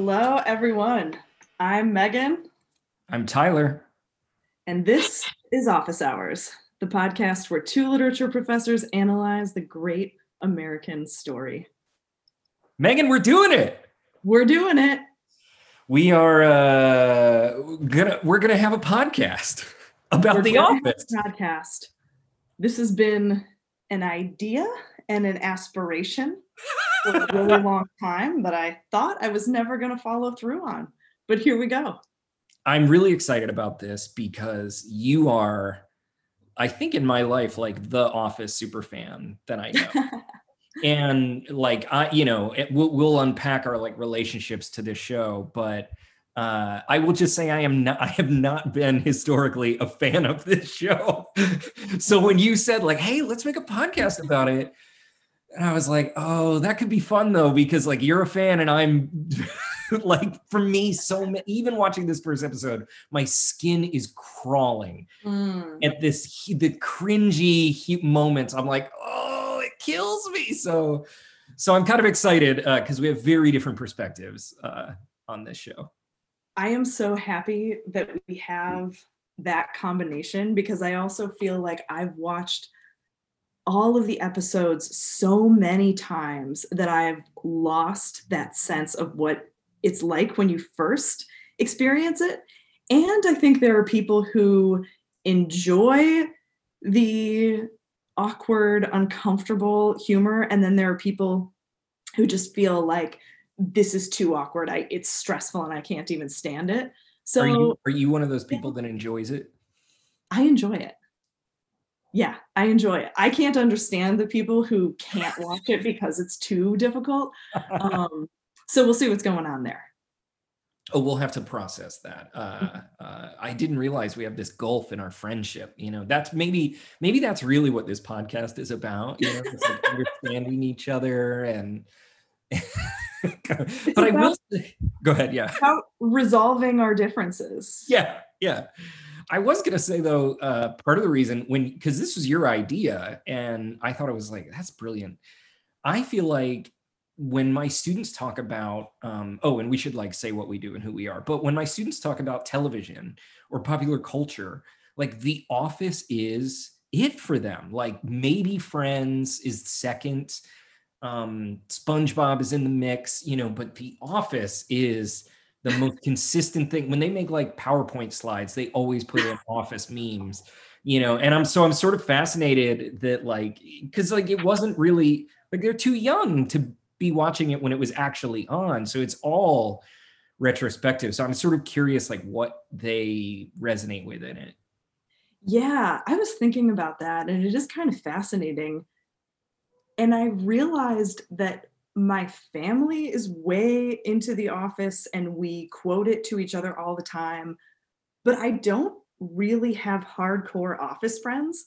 Hello, everyone. I'm Megan, I'm Tyler. and this is Office Hours, the podcast where two literature professors analyze the great American story. Megan, we're doing it. We're doing it. We are uh, gonna we're gonna have a podcast about We're the office. podcast. This has been an idea and an aspiration for a really long time that I thought I was never going to follow through on. But here we go. I'm really excited about this because you are, I think, in my life, like the Office super fan that I know. and like I, you know, it, we'll, we'll unpack our like relationships to this show, but uh, I will just say I am not. I have not been historically a fan of this show. so when you said like, "Hey, let's make a podcast about it," and I was like, "Oh, that could be fun though," because like you're a fan and I'm like, for me, so ma- even watching this first episode, my skin is crawling Mm. at this the cringy moments. I'm like oh it kills me. So so i'm kind of excited because we have very different perspectives uh, on this show. I am so happy that we have that combination because I also feel like I've watched all of the episodes so many times that I've lost that sense of what it's like when you first experience it. And I think there are people who enjoy the awkward, uncomfortable humor. And then there are people who just feel like this is too awkward. I it's stressful and I can't even stand it. So are you are you one of those people that enjoys it I enjoy it. Yeah, I enjoy it. I can't understand the people who can't watch it because it's too difficult. Um, so we'll see what's going on there. oh we'll have to process that uh, uh, i didn't realize we have this gulf in our friendship you know that's maybe maybe that's really what this podcast is about you know it's like understanding each other and but i will say go ahead yeah About resolving our differences. yeah yeah i was gonna say though uh part of the reason when because this was your idea and i thought it was like that's brilliant. I feel like when my students talk about um oh and we should like say what we do and who we are but when my students talk about television or popular culture like the office is it for them. Like maybe friends is second um spongebob is in the mix you know but the office is the most consistent thing when they make like powerpoint slides they always put in office memes you know and i'm so i'm sort of fascinated that like because like it wasn't really like they're too young to be watching it when it was actually on so it's all retrospective so i'm sort of curious like what they resonate with in it Yeah, I was thinking about that and it is kind of fascinating. And I realized that my family is way into the office and we quote it to each other all the time. But I don't really have hardcore office friends,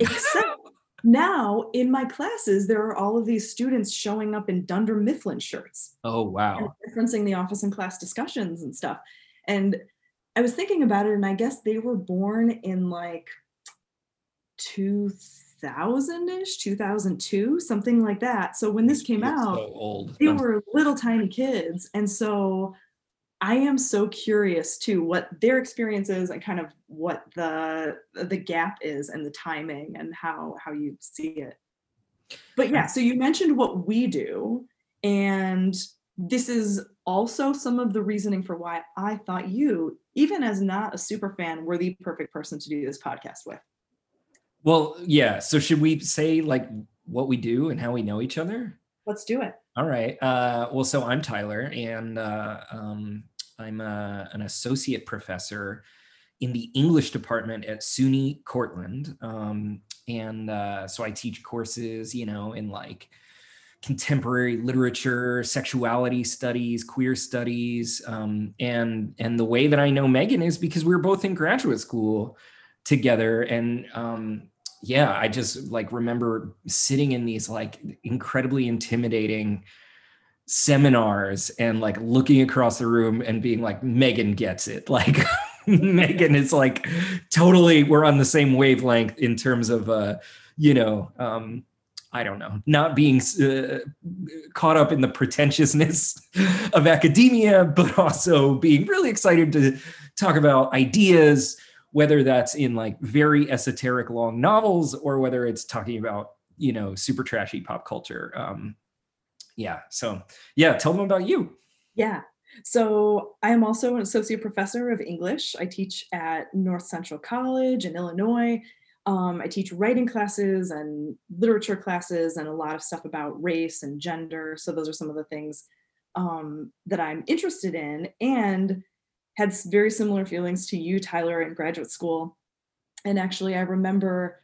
except now in my classes, there are all of these students showing up in Dunder Mifflin shirts oh wow referencing the office and class discussions and stuff. And I was thinking about it, and I guess they were born in like 2000 ish, 2002, something like that. So when this came You're out, so they were little tiny kids. And so I am so curious too what their experience is and kind of what the the gap is and the timing and how how you see it. But yeah, so you mentioned what we do and this is also some of the reasoning for why I thought you, even as not a super fan, were the perfect person to do this podcast with. Well, yeah. So should we say like what we do and how we know each other? Let's do it. All right. Uh, well, so I'm Tyler, and uh, um, I'm uh an associate professor in the English department at SUNY Cortland, um, and uh, so I teach courses, you know, in like contemporary literature, sexuality studies, queer studies, um, and and the way that I know Megan is because we were both in graduate school together, and um, yeah, I just like remember sitting in these like incredibly intimidating seminars and like looking across the room and being like, Megan gets it. Like Megan is like totally we're on the same wavelength in terms of uh, you know, um I don't know, not being uh, caught up in the pretentiousness of academia, but also being really excited to talk about ideas, whether that's in like very esoteric long novels or whether it's talking about, you know, super trashy pop culture. Um, yeah. So, yeah, tell them about you. Yeah. So, I am also an associate professor of English. I teach at North Central College in Illinois. Um, I teach writing classes and literature classes and a lot of stuff about race and gender. So, those are some of the things um, that I'm interested in and had very similar feelings to you, Tyler, in graduate school. And actually, I remember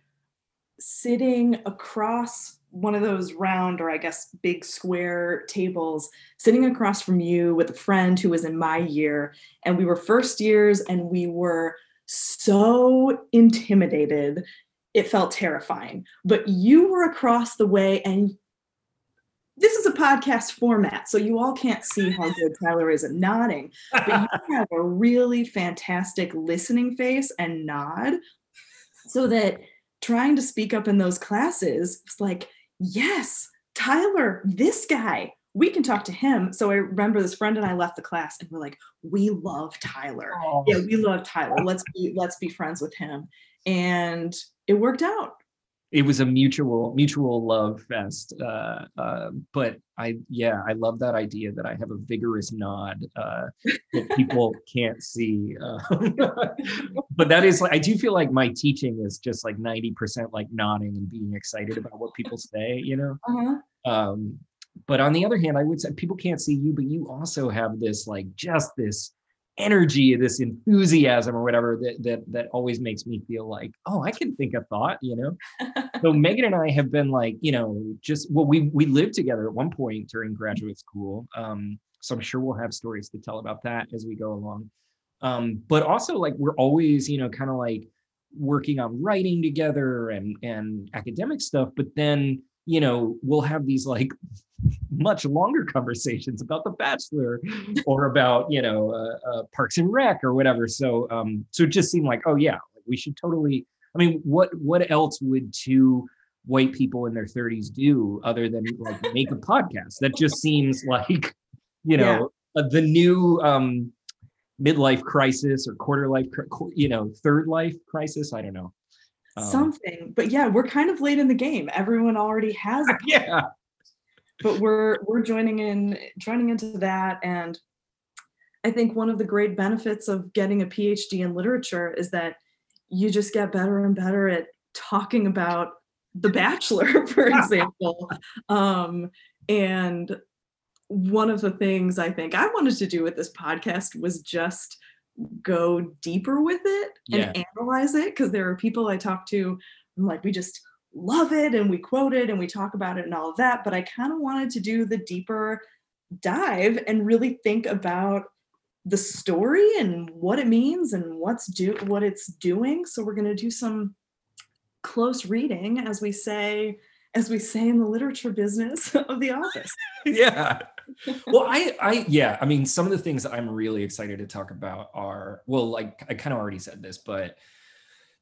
sitting across one of those round or I guess big square tables, sitting across from you with a friend who was in my year. And we were first years and we were so intimidated. It felt terrifying. But you were across the way and this is a podcast format, so you all can't see how good Tyler is at nodding, but you have a really fantastic listening face and nod so that trying to speak up in those classes was like, yes, Tyler, this guy, we can talk to him. So I remember this friend and I left the class and we're like, we love Tyler. Oh. Yeah, we love Tyler. Let's be let's be friends with him. And it worked out. It was a mutual mutual love fest. Uh, uh, but I yeah, I love that idea that I have a vigorous nod uh, that people can't see. Uh, but that is like I do feel like my teaching is just like ninety percent like nodding and being excited about what people say. You know. Uh-huh. Um, but on the other hand, I would say people can't see you, but you also have this like just this energy, this enthusiasm or whatever that that that always makes me feel like, oh, I can think a thought, you know. so Megan and I have been like, you know, just well, we we lived together at one point during graduate school. Um, so I'm sure we'll have stories to tell about that as we go along. Um, but also like we're always, you know, kind of like working on writing together and and academic stuff, but then you know, we'll have these like much longer conversations about The Bachelor or about, you know, uh, uh, Parks and Rec or whatever. So, um, so it just seemed like, oh yeah, we should totally. I mean, what what else would two white people in their 30s do other than like make a podcast? That just seems like, you know, yeah. uh, the new um, midlife crisis or quarter life, you know, third life crisis. I don't know um, something. But yeah, we're kind of late in the game. Everyone already has yeah. But we're we're joining in joining into that and I think one of the great benefits of getting a PhD in literature is that you just get better and better at talking about The Bachelor, for example. um, and one of the things I think I wanted to do with this podcast was just go deeper with it and yeah. analyze it because there are people I talk to I'm like we just love it and we quote it and we talk about it and all of that but I kind of wanted to do the deeper dive and really think about the story and what it means and what's do what it's doing. So we're going to do some close reading as we say as we say in the literature business of the office. Yeah well, I, I, yeah, I mean, some of the things that I'm really excited to talk about are, well, like I kind of already said this, but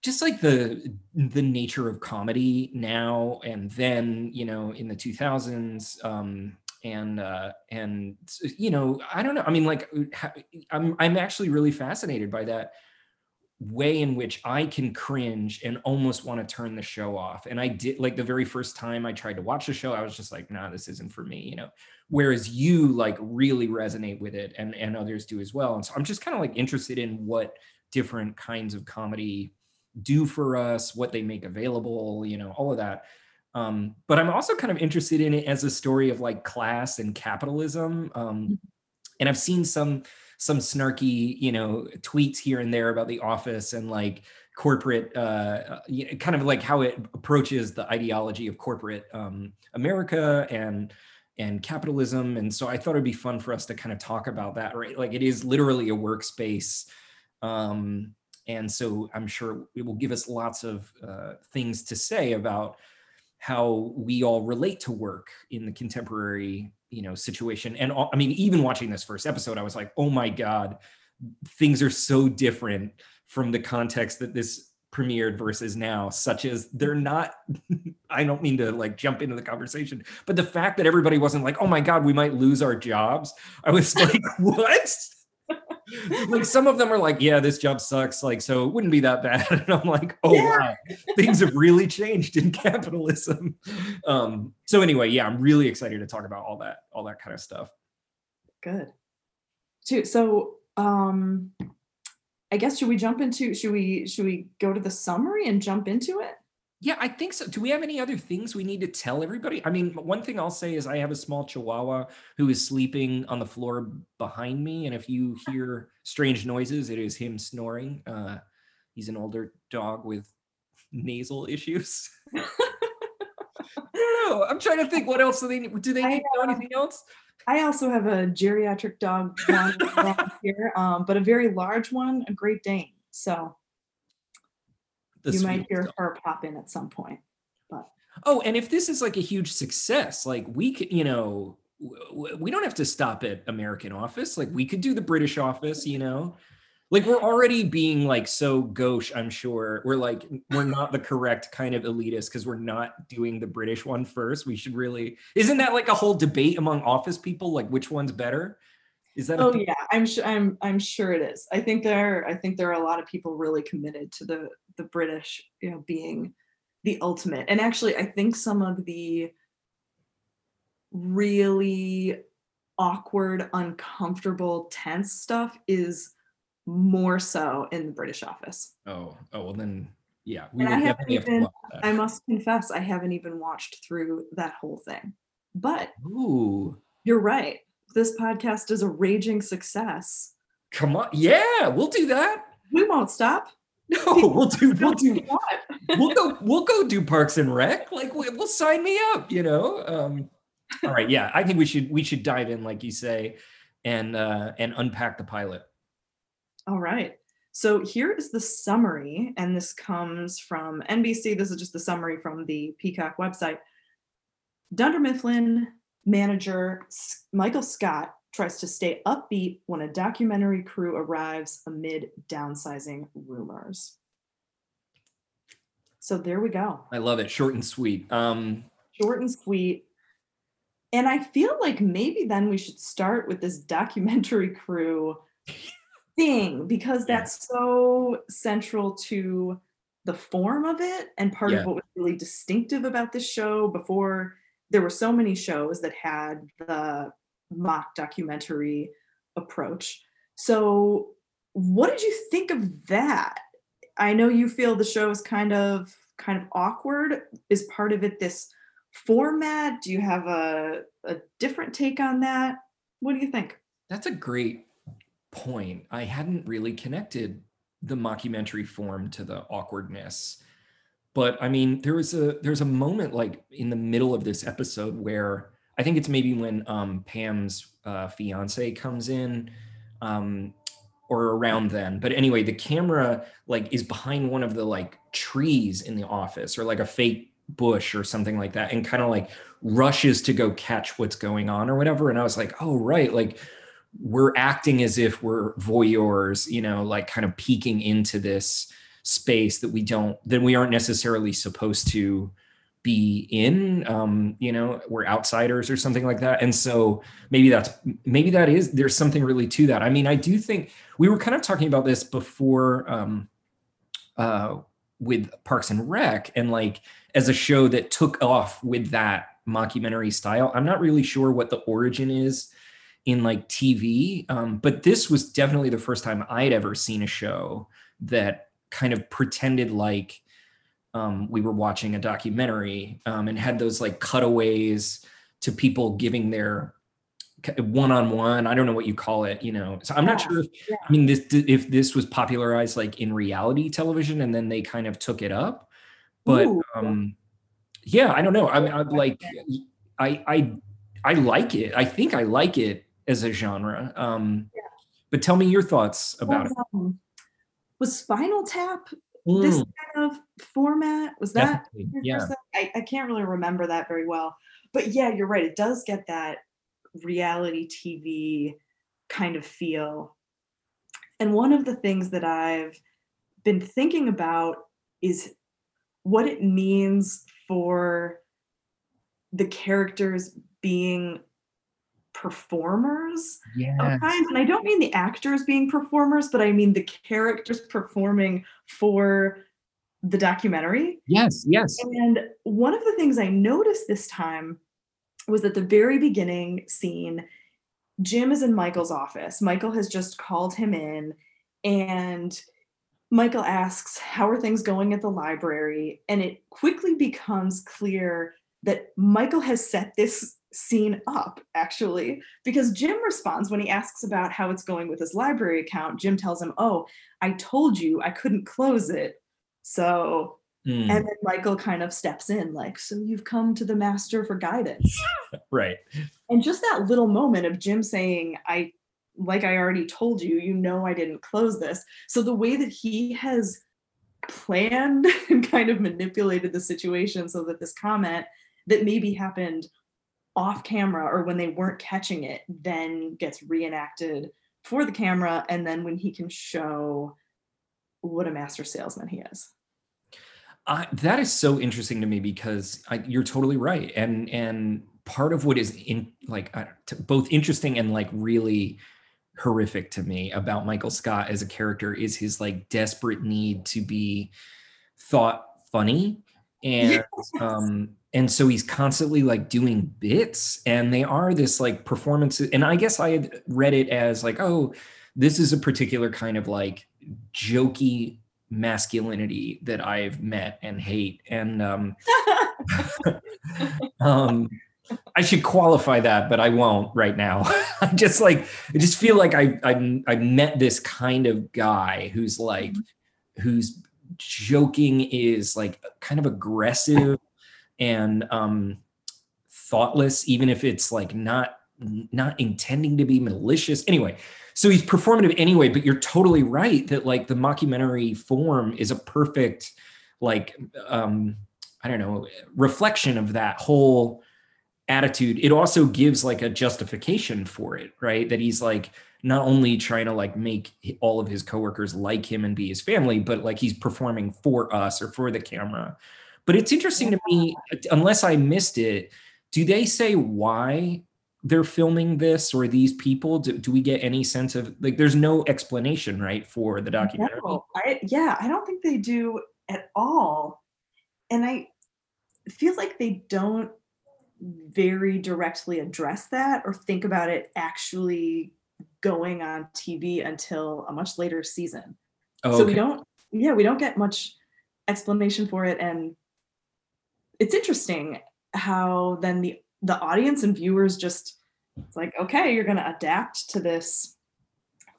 just like the the nature of comedy now and then, you know, in the 2000s, um, and uh, and you know, I don't know. I mean, like, I'm I'm actually really fascinated by that way in which I can cringe and almost want to turn the show off. And I did like the very first time I tried to watch the show, I was just like, nah, this isn't for me, you know. Whereas you like really resonate with it and and others do as well. And so I'm just kind of like interested in what different kinds of comedy do for us, what they make available, you know, all of that. Um, but I'm also kind of interested in it as a story of like class and capitalism. Um, mm-hmm. and I've seen some some snarky, you know, tweets here and there about the office and like corporate, uh, kind of like how it approaches the ideology of corporate um, America and and capitalism. And so I thought it'd be fun for us to kind of talk about that, right? Like it is literally a workspace. Um, and so I'm sure it will give us lots of uh, things to say about how we all relate to work in the contemporary you know situation and i mean even watching this first episode i was like oh my god things are so different from the context that this premiered versus now, such as they're not. I don't mean to like jump into the conversation, but the fact that everybody wasn't like, "Oh my god, we might lose our jobs," I was like, "What?" like some of them are like, "Yeah, this job sucks," like so it wouldn't be that bad, and I'm like, "Oh yeah. wow, things have really changed in capitalism." Um, so anyway, yeah, I'm really excited to talk about all that, all that kind of stuff. Good. Too. So, um, I guess should we jump into should we should we go to the summary and jump into it? Yeah, I think so. Do we have any other things we need to tell everybody? I mean, one thing I'll say is I have a small chihuahua who is sleeping on the floor behind me. And if you hear strange noises, it is him snoring. Uh, he's an older dog with nasal issues. I don't know. I'm trying to think what else do they need. Do they need to know anything else? I also have a geriatric dog here, um, but a very large one, a Great Dane. So you might hear stuff. her pop in at some point. But oh, and if this is like a huge success, like we could, you know, we don't have to stop at American Office. Like we could do the British Office, you know like we're already being like so gauche i'm sure we're like we're not the correct kind of elitist because we're not doing the british one first we should really isn't that like a whole debate among office people like which one's better is that oh yeah i'm sure i'm i'm sure it is i think there Are, i think there are a lot of people really committed to the the british you know being the ultimate and actually i think some of the really awkward uncomfortable tense stuff is more so in the British office. Oh, oh well then yeah, we I haven't even, I must confess, I haven't even watched through that whole thing. But Ooh. you're right. This podcast is a raging success. Come on. Yeah, we'll do that. We won't stop. No, we'll do we'll do we'll go we'll go do Parks and Rec. Like we, will sign me up, you know. Um all right, yeah. I think we should we should dive in like you say and uh and unpack the pilot. All right. So here is the summary, and this comes from NBC. This is just the summary from the Peacock website. Dunder Mifflin manager Michael Scott tries to stay upbeat when a documentary crew arrives amid downsizing rumors. So there we go. I love it. Short and sweet. Um, Short and sweet. And I feel like maybe then we should start with this documentary crew thing because that's so central to the form of it and part yeah. of what was really distinctive about this show before there were so many shows that had the mock documentary approach. So what did you think of that? I know you feel the show is kind of kind of awkward. Is part of it this format? Do you have a, a different take on that? What do you think? That's a great point, I hadn't really connected the mockumentary form to the awkwardness. But I mean, there was a there's a moment like in the middle of this episode where I think it's maybe when um, Pam's uh, fiance comes in, um, or around then. But anyway, the camera like is behind one of the like trees in the office, or like a fake bush or something like that, and kind of like rushes to go catch what's going on or whatever. And I was like, oh right, like we're acting as if we're voyeurs, you know, like kind of peeking into this space that we don't, that we aren't necessarily supposed to be in um you know we're outsiders or something like that and so maybe that's maybe that is there's something really to that i mean i do think we were kind of talking about this before um uh with parks and rec and like as a show that took off with that mockumentary style i'm not really sure what the origin is in like TV. Um, but this was definitely the first time I'd ever seen a show that kind of pretended like um, we were watching a documentary um, and had those like cutaways to people giving their one-on-one i don't know what you call it you know so i'm yeah, not sure if yeah. i mean this if this was popularized like in reality television and then they kind of took it up but Ooh. um yeah i don't know i mean I'm like i i i like it i think i like it as a genre. Um, yeah. But tell me your thoughts about it. Um, was Spinal Tap mm. this kind of format? Was that? Yeah. I, I can't really remember that very well. But yeah, you're right. It does get that reality TV kind of feel. And one of the things that I've been thinking about is what it means for the characters being performers times. And I don't mean the actors being performers, but I mean the characters performing for the documentary. yes yes And one of the things I noticed this time was at the very beginning scene, Jim is in Michael's office. Michael has just called him in, and Michael asks, How are things going at the library? And it quickly becomes clear that Michael has set this scene up, actually, because Jim responds when he asks about how it's going with his library account. Jim tells him, Oh, I told you I couldn't close it. So Mm, and then Michael kind of steps in, like, so you've come to the master for guidance. right And just that little moment of Jim saying, I, like I already told you, you know, I didn't close this. So the way that he has planned and kind of manipulated the situation so that this comment that maybe happened off camera or when they weren't catching it then gets reenacted for the camera. And then when he can show what a master salesman he is. I, that is so interesting to me because I, you're totally right, and and part of what is in like I, t- both interesting and like really horrific to me about Michael Scott as a character is his like desperate need to be thought funny, and um and so he's constantly like doing bits, and they are this like performance, and I guess I had read it as like oh this is a particular kind of like jokey masculinity that I've met and hate. And um, um, I should qualify that, but I won't right now. I just like I just feel like I I I met this kind of guy who's like whose joking is like kind of aggressive and um thoughtless, even if it's like not not intending to be malicious. Anyway, so he's performative anyway, but you're totally right that like the mockumentary form is a perfect like um I don't know, reflection of that whole attitude. It also gives like a justification for it, right? That he's like not only trying to like make all of his coworkers like him and be his family, but like he's performing for us or for the camera. But it's interesting to me, uh, unless I missed it, do they say why they're filming this or these people? Do, do we get any sense of like there's no explanation, right, for the documentary? No, I, yeah, I don't think they do at all. And I feel like they don't very directly address that or think about it actually going on TV until a much later season. Oh, So we don't, yeah, we don't get much explanation for it. And it's interesting how then the the audience and viewers just it's like, okay, you're gonna adapt to this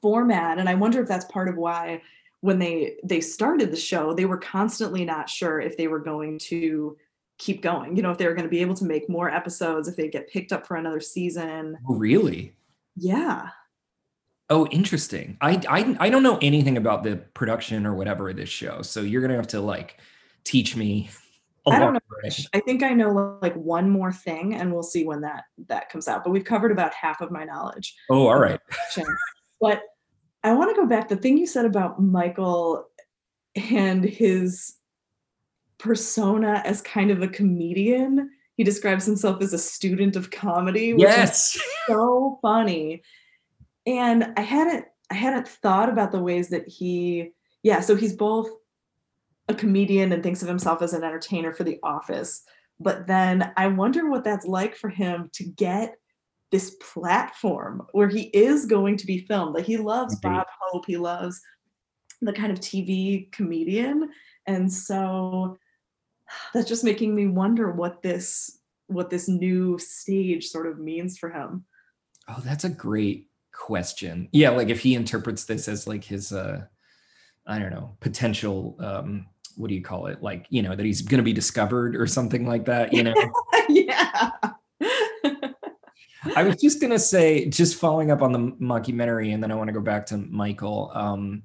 format. And I wonder if that's part of why when they they started the show, they were constantly not sure if they were going to keep going. You know, if they were going to be able to make more episodes, if they get picked up for another season. Oh, really? Yeah. Oh, interesting. I, I I don't know anything about the production or whatever of this show, so you're gonna have to like teach me. I don't know. I think I know like one more thing, and we'll see when that that comes out. But we've covered about half of my knowledge. Oh, all right. But I want to go back. The thing you said about Michael and his persona as kind of a comedian. He describes himself as a student of comedy, which is Yes. so funny. And I hadn't I hadn't thought about the ways that he yeah, so he's both a comedian and thinks of himself as an entertainer for the office. But then I wonder what that's like for him to get this platform where he is going to be filmed. Like he loves Indeed. Bob Hope, he loves the kind of TV comedian. And so that's just making me wonder what this what this new stage sort of means for him. Oh, that's a great question. Yeah, like if he interprets this as like his uh I don't know, potential um what do you call it? Like, you know, that he's going to be discovered or something like that, you know. yeah. I was just going to say just following up on the mockumentary and then I want to go back to Michael. Um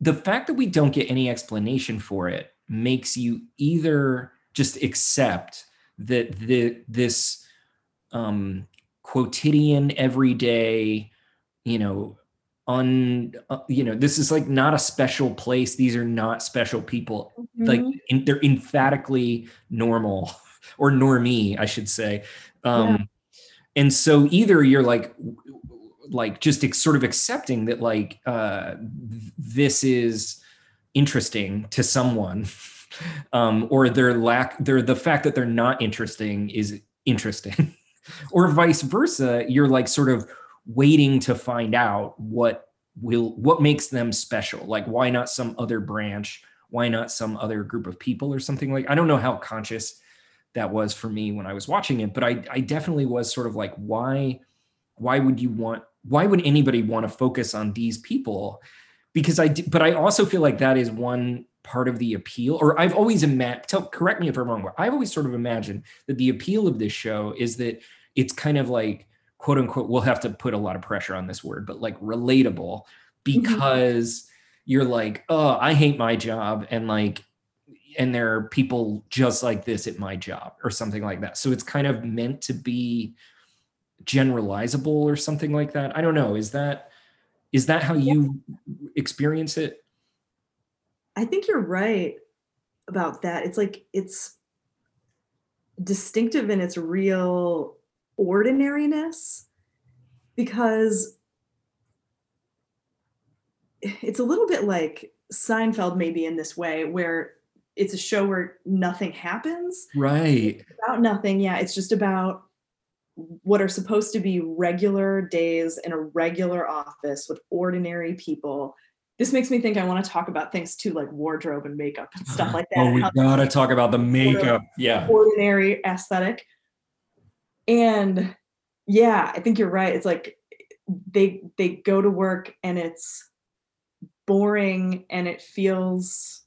the fact that we don't get any explanation for it makes you either just accept that the this um quotidian everyday you know un uh, you know this is like not a special place. These are not special people. Mm-hmm. like in, they're emphatically normal or normie i should say. Um and so either you're like like just ex- sort of accepting that like uh th- this is interesting to someone um or their lack their the fact that they're not interesting is interesting or vice versa you're like sort of waiting to find out what will what makes them special. Like why not some other branch? Why not some other group of people or something? Like i don't know how conscious that was for me when i was watching it but i i definitely was sort of like why why would you want why would anybody want to focus on these people? Because I, but i also feel like that is one part of the appeal or i've always imagined tell correct me if i'm wrong but i've always sort of imagined that the appeal of this show is that it's kind of like quote unquote we'll have to put a lot of pressure on this word but like relatable mm-hmm. because you're like oh i hate my job and like and there are people just like this at my job or something like that. So it's kind of meant to be generalizable or something like that. I don't know. Is that is that how you experience it I think you're right about that. It's like it's distinctive in its real ordinariness because it's a little bit like Seinfeld, maybe in this way, where it's a show where nothing happens right about nothing. Yeah, it's just about what are supposed to be regular days in a regular office with ordinary people. This makes me think I want to talk about things too, like wardrobe and makeup and stuff uh-huh. like that. oh we gotta talk about the makeup yeah ordinary aesthetic. And yeah, I think you're right. It's like they they go to work and it's boring and it feels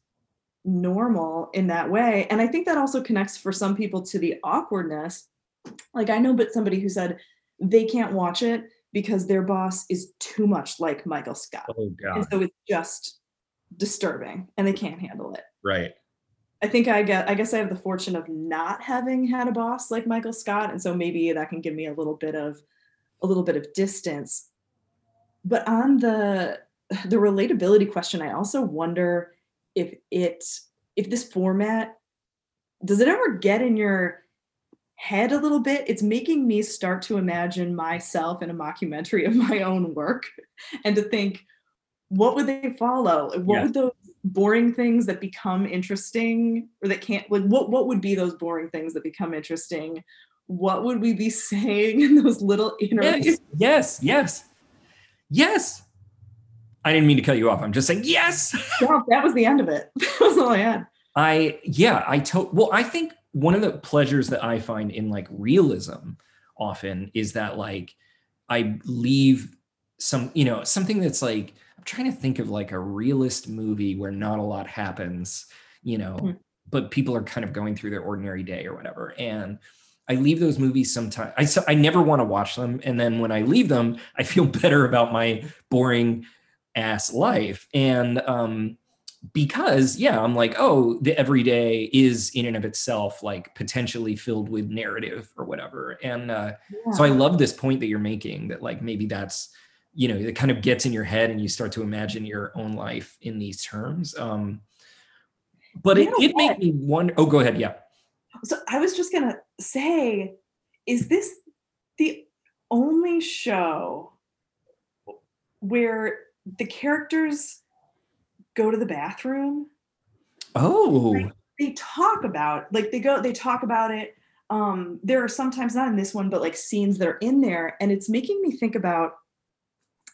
normal in that way. And I think that also connects for some people to the awkwardness. Like I know but somebody who said they can't watch it because their boss is too much like Michael Scott. oh And so it's just disturbing and they can't handle it. right I think I get I guess I have the fortune of not having had a boss like Michael Scott and so maybe that can give me a little bit of a little bit of distance. But on the the relatability question, I also wonder if it if this format does it ever get in your head a little bit? It's making me start to imagine myself in a mockumentary of my own work and to think what would they follow? What Yeah. would those boring things that become interesting or that can't like what what would be those boring things that become interesting? What would we be saying in those little interviews? yes yes yes yes i didn't mean to cut you off i'm just saying yes Yeah, that was the end of it. That was all I had. I yeah, I told well, I think one of the pleasures that I find in like realism often is that like I leave some, you know, something that's like I'm trying to think of like a realist movie where not a lot happens, you know, Hmm. but people are kind of going through their ordinary day or whatever. And I leave those movies sometimes. I so I never want to watch them, and then when I leave them, I feel better about my boring ass life. And um, because yeah i'm like oh the everyday is in and of itself like potentially filled with narrative or whatever and uh, so i love this point that you're making that like maybe that's you know it kind of gets in your head and you start to imagine your own life in these terms um but it, You it made what? me wonder oh go ahead yeah So I was just gonna say, is this the only show where the characters go to the bathroom? oh They talk about like they go they talk about it. Um, there are sometimes not in this one, but like scenes that are in there, and it's making me think about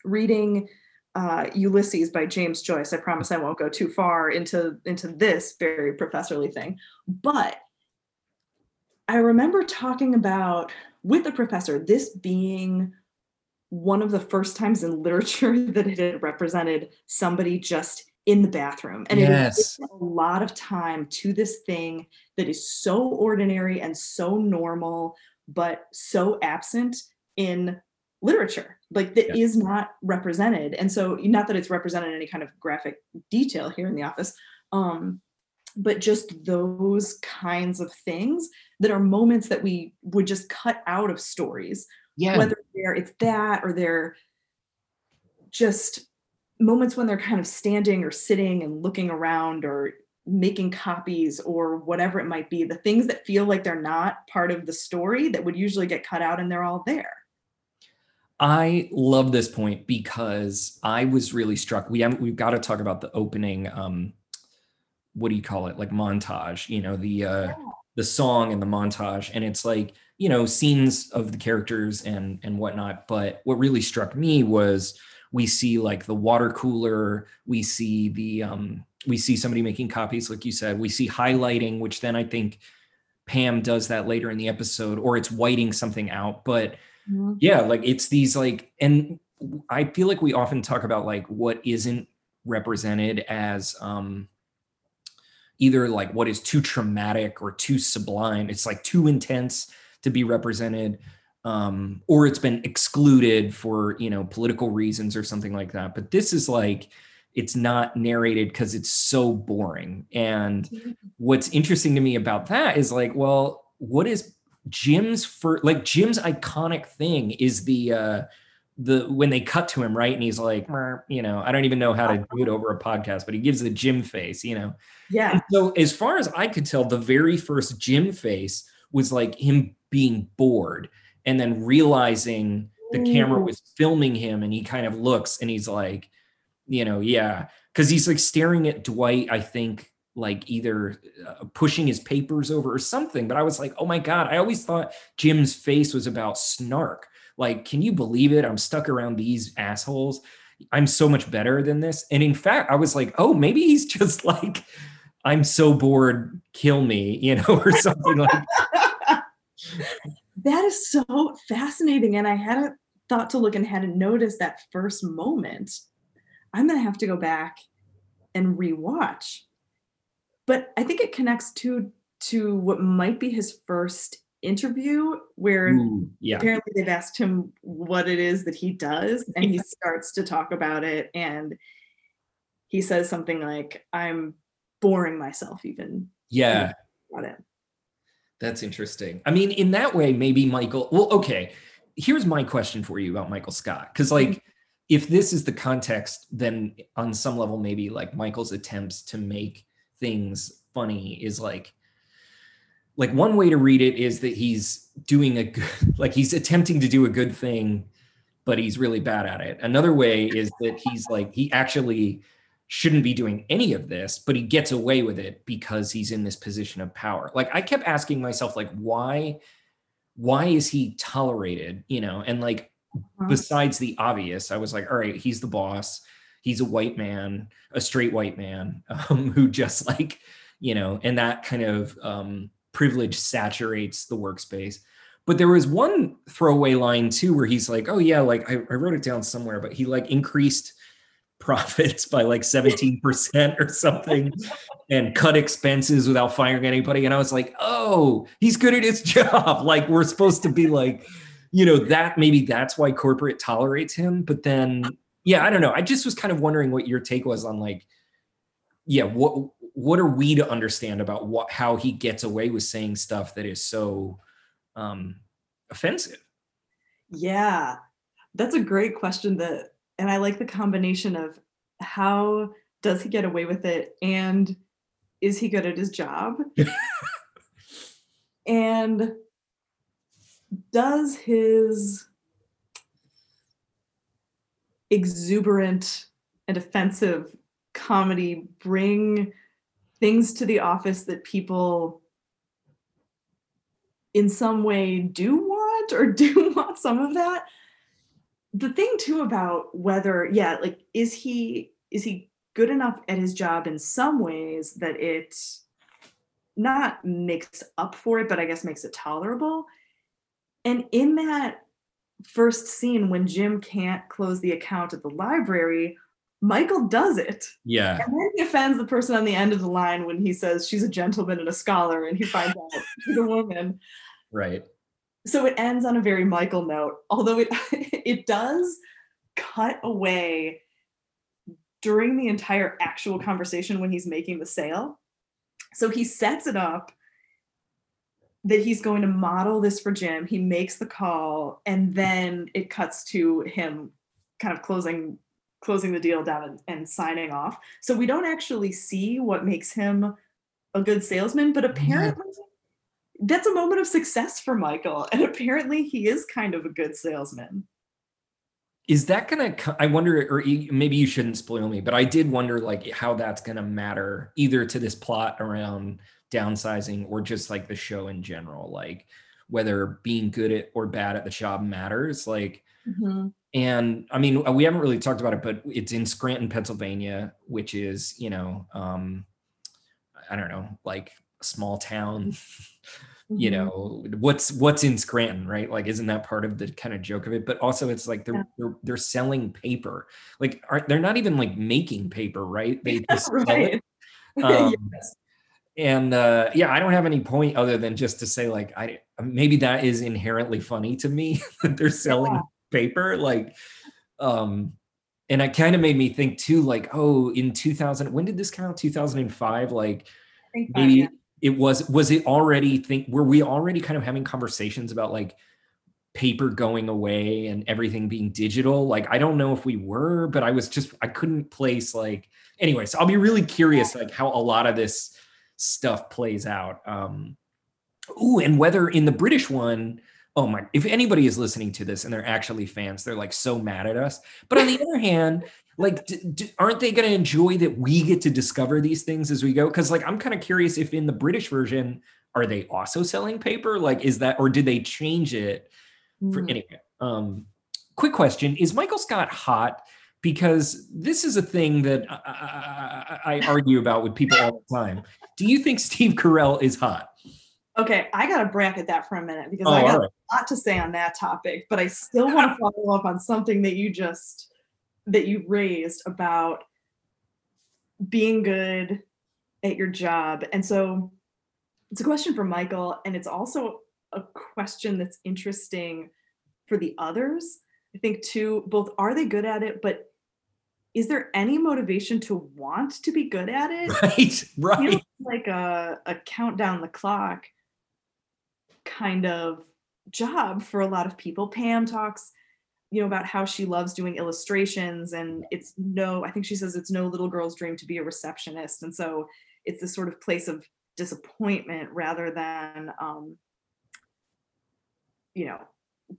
reading uh, Ulysses by James Joyce. I promise I won't go too far into into this very professorly thing, but I remember talking about with the professor this being one of the first times in literature that it had represented somebody just in the bathroom and it Yes. has a lot of time to this thing that is so ordinary and so normal but so absent in literature like that is Yeah. not represented and so not that it's represented in any kind of graphic detail here in the office um but just those kinds of things that are moments that we would just cut out of stories yeah whether they're it's that or they're just moments when they're kind of standing or sitting and looking around or making copies or whatever it might be the things that feel like they're not part of the story that would usually get cut out and they're all there I love this point because I was really struck. We haven't we've got to talk about the opening um what do you call it? Like montage, you know, the uh Yeah. the song and the montage. And it's like, you know, scenes of the characters and and whatnot. But what really struck me was we see like the water cooler, we see the um we see somebody making copies, like you said, we see highlighting, which then I think Pam does that later in the episode, or it's whiting something out. But yeah like it's these like and i feel like we often talk about like what isn't represented as um either like what is too traumatic or too sublime. It's like too intense to be represented um or it's been excluded for you know political reasons or something like that. But this is like it's not narrated because it's so boring. And what's interesting to me about that is like well what is Jim's for like Jim's iconic thing is the uh the when they cut to him right? And he's like you know I don't even know how to do it over a podcast but he gives the Jim face you know? Yeah. And so as far as I could tell the very first Jim face was like him being bored and then realizing the camera was filming him and he kind of looks and he's like you know yeah because he's like staring at Dwight I think like either uh, pushing his papers over or something but I was like oh my god I always thought Jim's face was about snark. Like can you believe it? I'm stuck around these assholes. I'm so much better than this. And in fact I was like oh maybe he's just like I'm so bored kill me you know or something like that is so fascinating and i hadn't thought to look and hadn't noticed that first moment. I'm gonna have to go back and rewatch. But i think it connects to to what might be his first interview where Ooh, yeah. apparently they've asked him what it is that he does and he starts to talk about it and he says something like i'm boring myself even. Yeah. About it That's interesting. I mean, in that way, maybe Michael. Well, okay. Here's my question for you about Michael Scott. Because, mm-hmm. like, if this is the context, then on some level, maybe like Michael's attempts to make things funny is like, like one way to read it is that he's doing a good, like he's attempting to do a good thing, but he's really bad at it. Another way is that he's like he actually shouldn't be doing any of this, but he gets away with it because he's in this position of power. Like I kept asking myself, like, why, why is he tolerated? You know, and like Uh-huh. besides the obvious, I was like, all right, he's the boss. He's a white man, a straight white man, um, who just like, you know, and that kind of um, privilege saturates the workspace. But there was one throwaway line too where he's like, oh yeah, like I, I wrote it down somewhere, but he like increased profits by like 17% or something and cut expenses without firing anybody. And I was like, oh, he's good at his job. Like we're supposed to be like, you know, that maybe that's why corporate tolerates him. But then, yeah, I don't know. I just was kind of wondering what your take was on like, yeah, what what are we to understand about what how he gets away with saying stuff that is so um offensive? Yeah, that's a great question that and I like the combination of how does he get away with it and is he good at his job? and does his exuberant and offensive comedy bring things to the office that people in some way do want or do want some of that the thing too about whether yeah like is he is he good enough at his job in some ways that it not makes up for it but i guess makes it tolerable and in that first scene when jim can't close the account at the library michael does it Yeah. and then he offends the person on the end of the line when he says she's a gentleman and a scholar and he finds out she's a woman Right. So it ends on a very Michael note, although it it does cut away during the entire actual conversation when he's making the sale. So he sets it up that he's going to model this for Jim. He makes the call, and then it cuts to him kind of closing closing the deal down and, and signing off. So we don't actually see what makes him a good salesman, but apparently that's a moment of success for Michael. And apparently he is kind of a good salesman. Is that gonna? I wonder, or maybe you shouldn't spoil me, but I did wonder, like, how that's gonna matter either to this plot around downsizing or just like the show in general, like whether being good at or bad at the job matters. Like, mm-hmm. and I mean, we haven't really talked about it, but it's in Scranton, Pennsylvania, which is, you know, um, I don't know, like a small town. you mm-hmm. know what's what's in scranton right like isn't that part of the kind of joke of it but also it's like they're yeah. they're, they're, selling paper like are, they're not even like making paper right they just right. sell it um, yes. and uh yeah i don't have any point other than just to say like i maybe that is inherently funny to me that they're selling yeah. paper like um and it kind of made me think too like oh in 2000 when did this come out 2005 like maybe it was was it already think were we already kind of having conversations about like paper going away and everything being digital? Like i don't know if we were but i was just i couldn't place like anyway so i'll be really curious like how a lot of this stuff plays out um ooh and whether in the british one oh my if anybody is listening to this and they're actually fans they're like so mad at us but on the other hand like d- d- aren't they going to enjoy that we get to discover these things as we go? Because like i'm kind of curious if in the british version are they also selling paper? Like is that or did they change it for mm. anyway? Um quick question is michael scott hot? Because this is a thing that I, I, I argue about with people all the time. Do you think steve carell is hot? Okay, I got to bracket that for a minute because oh, I got right. a lot to say on that topic, but I still want to follow up on something that you just that you raised about being good at your job. And so it's a question for Michael, and it's also a question that's interesting for the others. I think too, both are they good at it, but is there any motivation to want to be good at it? Right, right. like a, a countdown the clock kind of job for a lot of people. Pam talks, you know, about how she loves doing illustrations and it's no, I think she says it's no little girl's dream to be a receptionist. And so it's this sort of place of disappointment rather than um, you know,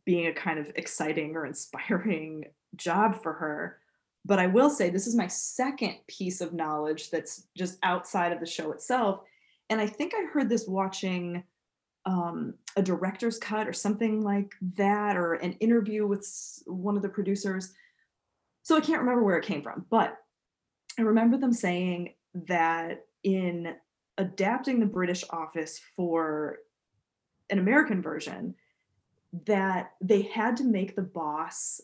being a kind of exciting or inspiring job for her. But I will say this is my second piece of knowledge that's just outside of the show itself. And I think I heard this watching um, a director's cut or something like that, or an interview with one of the producers. So I can't remember where it came from, but I remember them saying that in adapting the British office for an American version, that they had to make the boss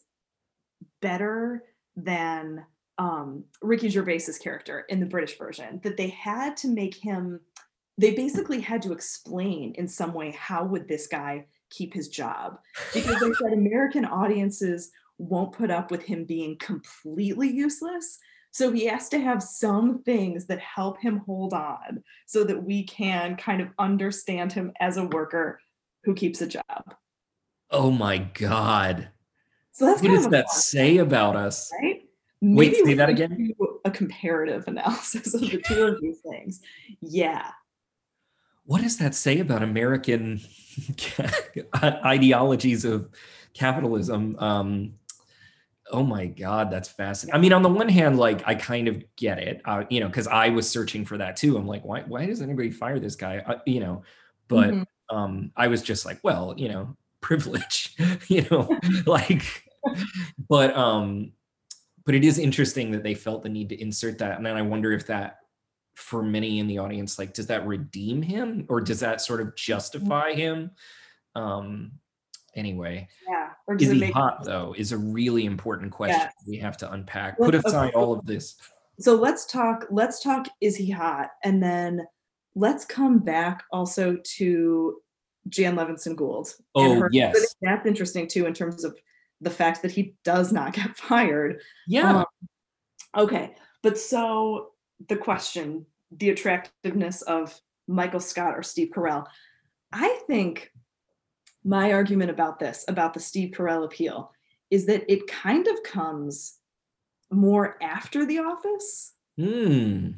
better than um, Ricky Gervais's character in the British version. That they had to make him they basically had to explain in some way how would this guy keep his job because they said American audiences won't put up with him being completely useless. So he has to have some things that help him hold on so that we can kind of understand him as a worker who keeps a job. Oh my God. So that's what does that say about us? Right? Maybe Wait, say that again. A comparative analysis of the two of these things. Yeah what does that say about American ideologies of capitalism? Um, oh my God, that's fascinating. I mean, on the one hand, like I kind of get it, uh, you know, because I was searching for that too. I'm like, why, why does anybody fire this guy? Uh, you know, but mm-hmm. um, I was just like, well, you know, privilege, you know, like, but um, but it is interesting that they felt the need to insert that, and then I wonder if that for many in the audience like does that redeem him or does that sort of justify him? Um anyway yeah is he hot though is a really important question yes. we have to unpack. Put aside all of this. So let's talk let's talk is he hot? And then let's come back also to jan levinson gould oh yes. that's interesting too in terms of the fact that he does not get fired. Yeah. Um, okay but so the question, the attractiveness of Michael Scott or Steve Carell. I think my argument about this, about the Steve Carell appeal, is that it kind of comes more after The Office. Hmm.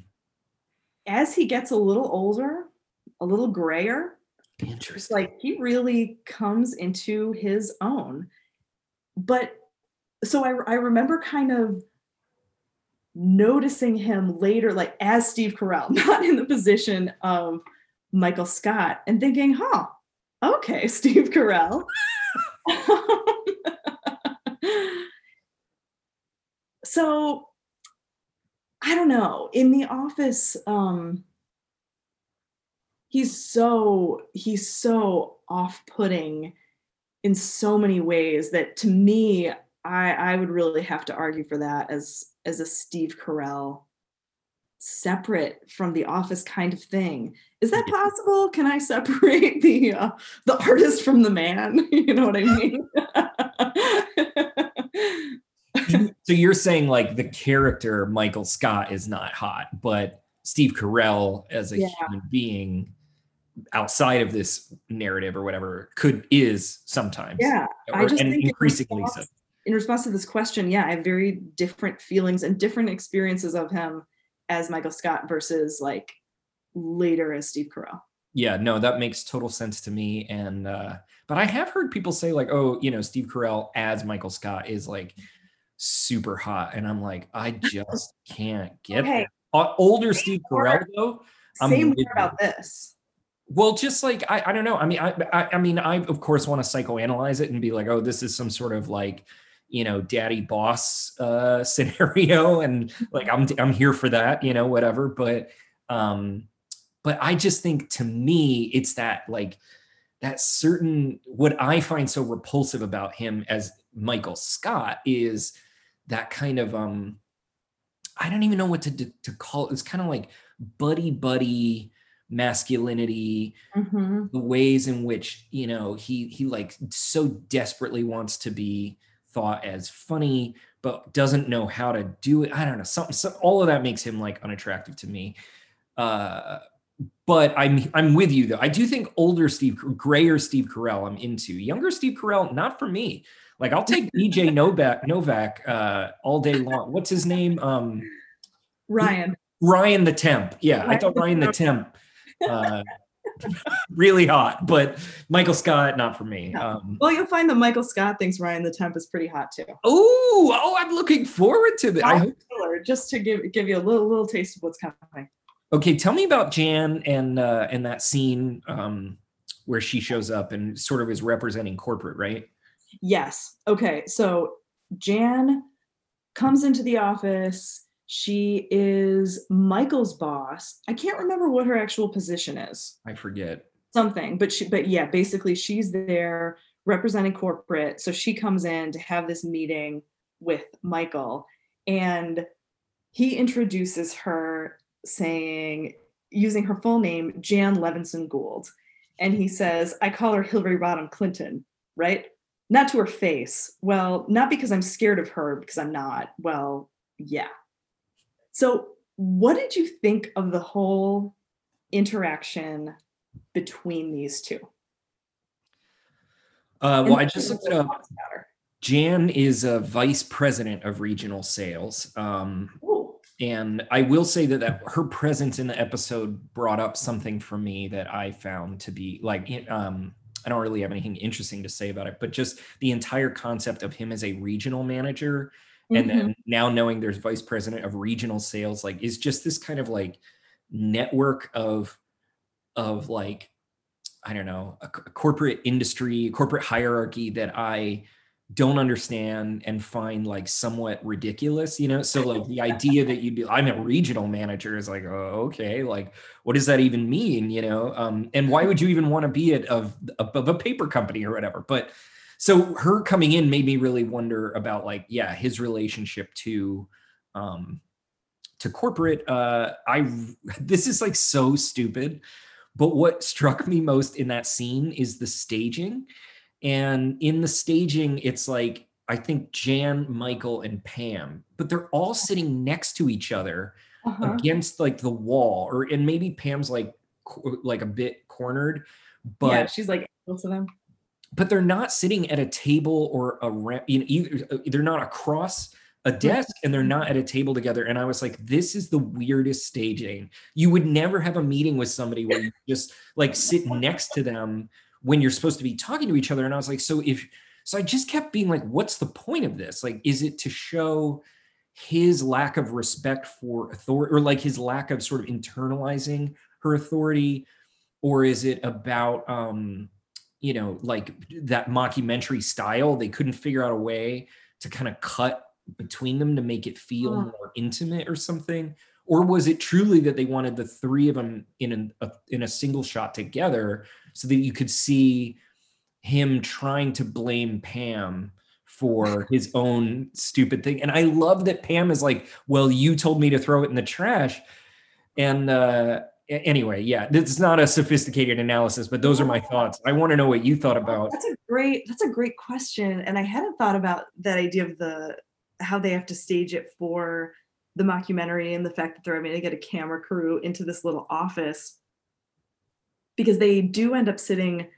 As he gets a little older, a little grayer, it's Interesting. like he really comes into his own. But so I, I remember kind of noticing him later, like as Steve Carell, not in the position of Michael Scott, and thinking, huh, okay, Steve Carell. so I don't know. In the office, um, he's so he's so off-putting in so many ways that to me, I I would really have to argue for that as as a Steve Carell separate from the office kind of thing. Is that possible? Can I separate the uh, the artist from the man? You know what I mean? so you're saying like the character Michael Scott is not hot, but Steve Carell as a Yeah. human being outside of this narrative or whatever could is sometimes. yeah. I just and think increasingly so. In response to this question, yeah, I have very different feelings and different experiences of him as Michael Scott versus like later as Steve Carell. Yeah, no, that makes total sense to me. And uh, but I have heard people say like, oh, you know, Steve Carell as Michael Scott is like super hot, and I'm like, I just can't get Okay. Uh, older Steve Carell though. I'm Same with way you. about this. Well, just like I, I don't know. I mean, I, I, I mean, I of course want to psychoanalyze it and be like, oh, this is some sort of like, you know, daddy boss uh, scenario, and like I'm, I'm here for that, you know, whatever. But, um, but I just think to me, it's that like that certain what I find so repulsive about him as Michael Scott is that kind of um, I don't even know what to to call it. It's kind of like buddy buddy masculinity Mhm. the ways in which you know he he like so desperately wants to be thought as funny but doesn't know how to do it. I don't know something some, all of that makes him like unattractive to me. Uh but i'm i'm with you though. I do think older steve grayer steve carell i'm into. Younger steve carell not for me. Like i'll take bj novak novak uh all day long. What's his name? Um Ryan. Ryan the Temp. Yeah, I thought Ryan the Temp uh, really hot, but Michael Scott not for me. Um, Well, you'll find that Michael Scott thinks Ryan the Temp is pretty hot too. oh, oh, I'm looking forward to that. I hope. Just to give give you a little little taste of what's coming. Okay, tell me about Jan and uh, and that scene um, where she shows up and sort of is representing corporate, right? Yes. Okay. So Jan comes into the office. She is Michael's boss. I can't remember what her actual position is. I forget. Something, but she but yeah, basically she's there representing corporate. So she comes in to have this meeting with Michael and he introduces her saying using her full name Jan Levinson Gould. And he says, I call her Hillary Rodham Clinton, right? Not to her face. Well, not because I'm scared of her, because I'm not. Well, yeah. So, what did you think of the whole interaction between these two? Uh, well, I just looked it up. thoughts about her? Jan is a vice president of regional sales. Um, and I will say that, that her presence in the episode brought up something for me that I found to be like, um, I don't really have anything interesting to say about it, but just the entire concept of him as a regional manager, and mhm. then now knowing there's vice president of regional sales, like is just this kind of like network of, of like, I don't know, a, a corporate industry, corporate hierarchy that I don't understand and find like somewhat ridiculous, you know? So like the idea that you'd be, I'm a regional manager is like, oh, okay, like what does that even mean, you know? Um, and why would you even want to be it of, of of a paper company or whatever? But so her coming in made me really wonder about like, yeah, his relationship to, um, to corporate. Uh, I this is like so stupid, but what struck me most in that scene is the staging and in the staging, it's like, I think Jan, Michael, and Pam, but they're all sitting next to each other Uh-huh. against like the wall, or and maybe Pam's like like a bit cornered, but yeah, she's like equal to them. But they're not sitting at a table or a ramp. You know, either uh, they're not across a desk and they're not at a table together. And I was like, this is the weirdest staging. You would never have a meeting with somebody where you just like sit next to them when you're supposed to be talking to each other. And I was like, so if so I just kept being like, what's the point of this? Like, is it to show his lack of respect for authority or like his lack of sort of internalizing her authority? Or is it about um, you know, like that mockumentary style? They couldn't figure out a way to kind of cut between them to make it feel Oh. more intimate or something or was it truly that they wanted the three of them in a, in a single shot together so that you could see him trying to blame Pam for his own stupid thing and i love that Pam is like well you told me to throw it in the trash and uh anyway yeah it's not a sophisticated analysis but those are my thoughts i want to know what you thought about That's a great that's a great question. And I hadn't thought about that idea of the how they have to stage it for the mockumentary and the fact that they're having to get a camera crew into this little office because they do end up sitting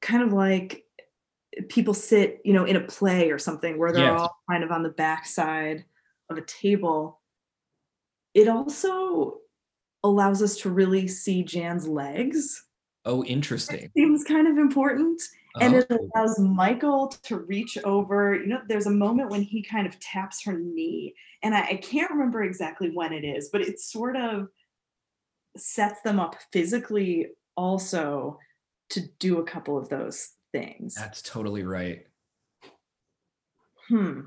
kind of like people sit, you know, in a play or something where they're Yes. all kind of on the backside of a table. It also allows us to really see Jan's legs. oh interesting Seems kind of important and it Oh. allows Michael to reach over. You know, there's a moment when he kind of taps her knee, and I, I can't remember exactly when it is, but it sort of sets them up physically also to do a couple of those things. that's totally right Hmm.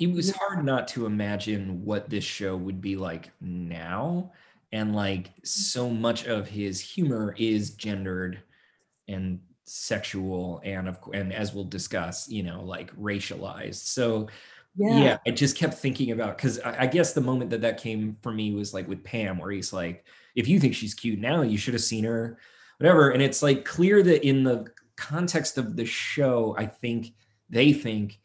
It was hard not to imagine what this show would be like now and like so much of his humor is gendered and sexual and of and as we'll discuss you know like racialized so yeah, Yeah. i just kept thinking about because I, I guess the moment that that came for me was like with pam where he's like if you think she's cute now you should have seen her whatever and it's like clear that in the context of the show i think they think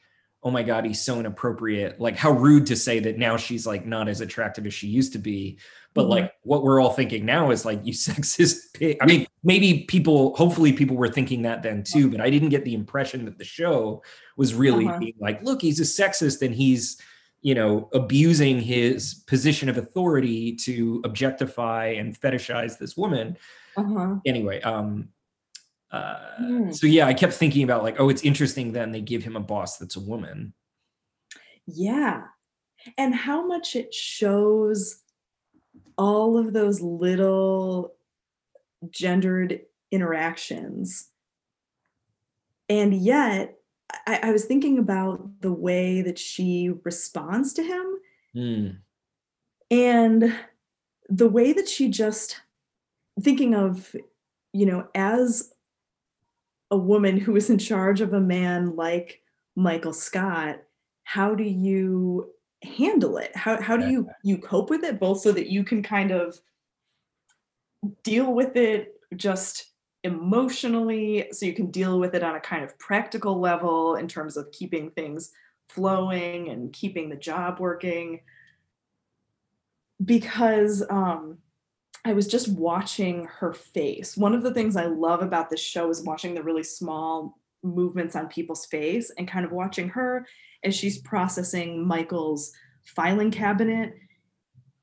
oh my god he's so inappropriate like how rude to say that now she's like not as attractive as she used to be but Mhm. like what we're all thinking now is like you sexist pig. i mean maybe people hopefully people were thinking that then too but i didn't get the impression that the show was really Uh-huh. being like look he's a sexist and he's you know abusing his position of authority to objectify and fetishize this woman Uh-huh. anyway um uh Hmm. so yeah i kept thinking about like oh it's interesting then they give him a boss that's a woman Yeah. And how much it shows all of those little gendered interactions. And yet, I, I was thinking about the way that she responds to him Hmm. and the way that she just thinking of, you know, as a woman who is in charge of a man like Michael Scott, how do you handle it? How how do you you cope with it both so that you can kind of deal with it just emotionally so you can deal with it on a kind of practical level in terms of keeping things flowing and keeping the job working because um I was just watching her face. One of the things I love about this show is watching the really small movements on people's face and kind of watching her as she's processing Michael's filing cabinet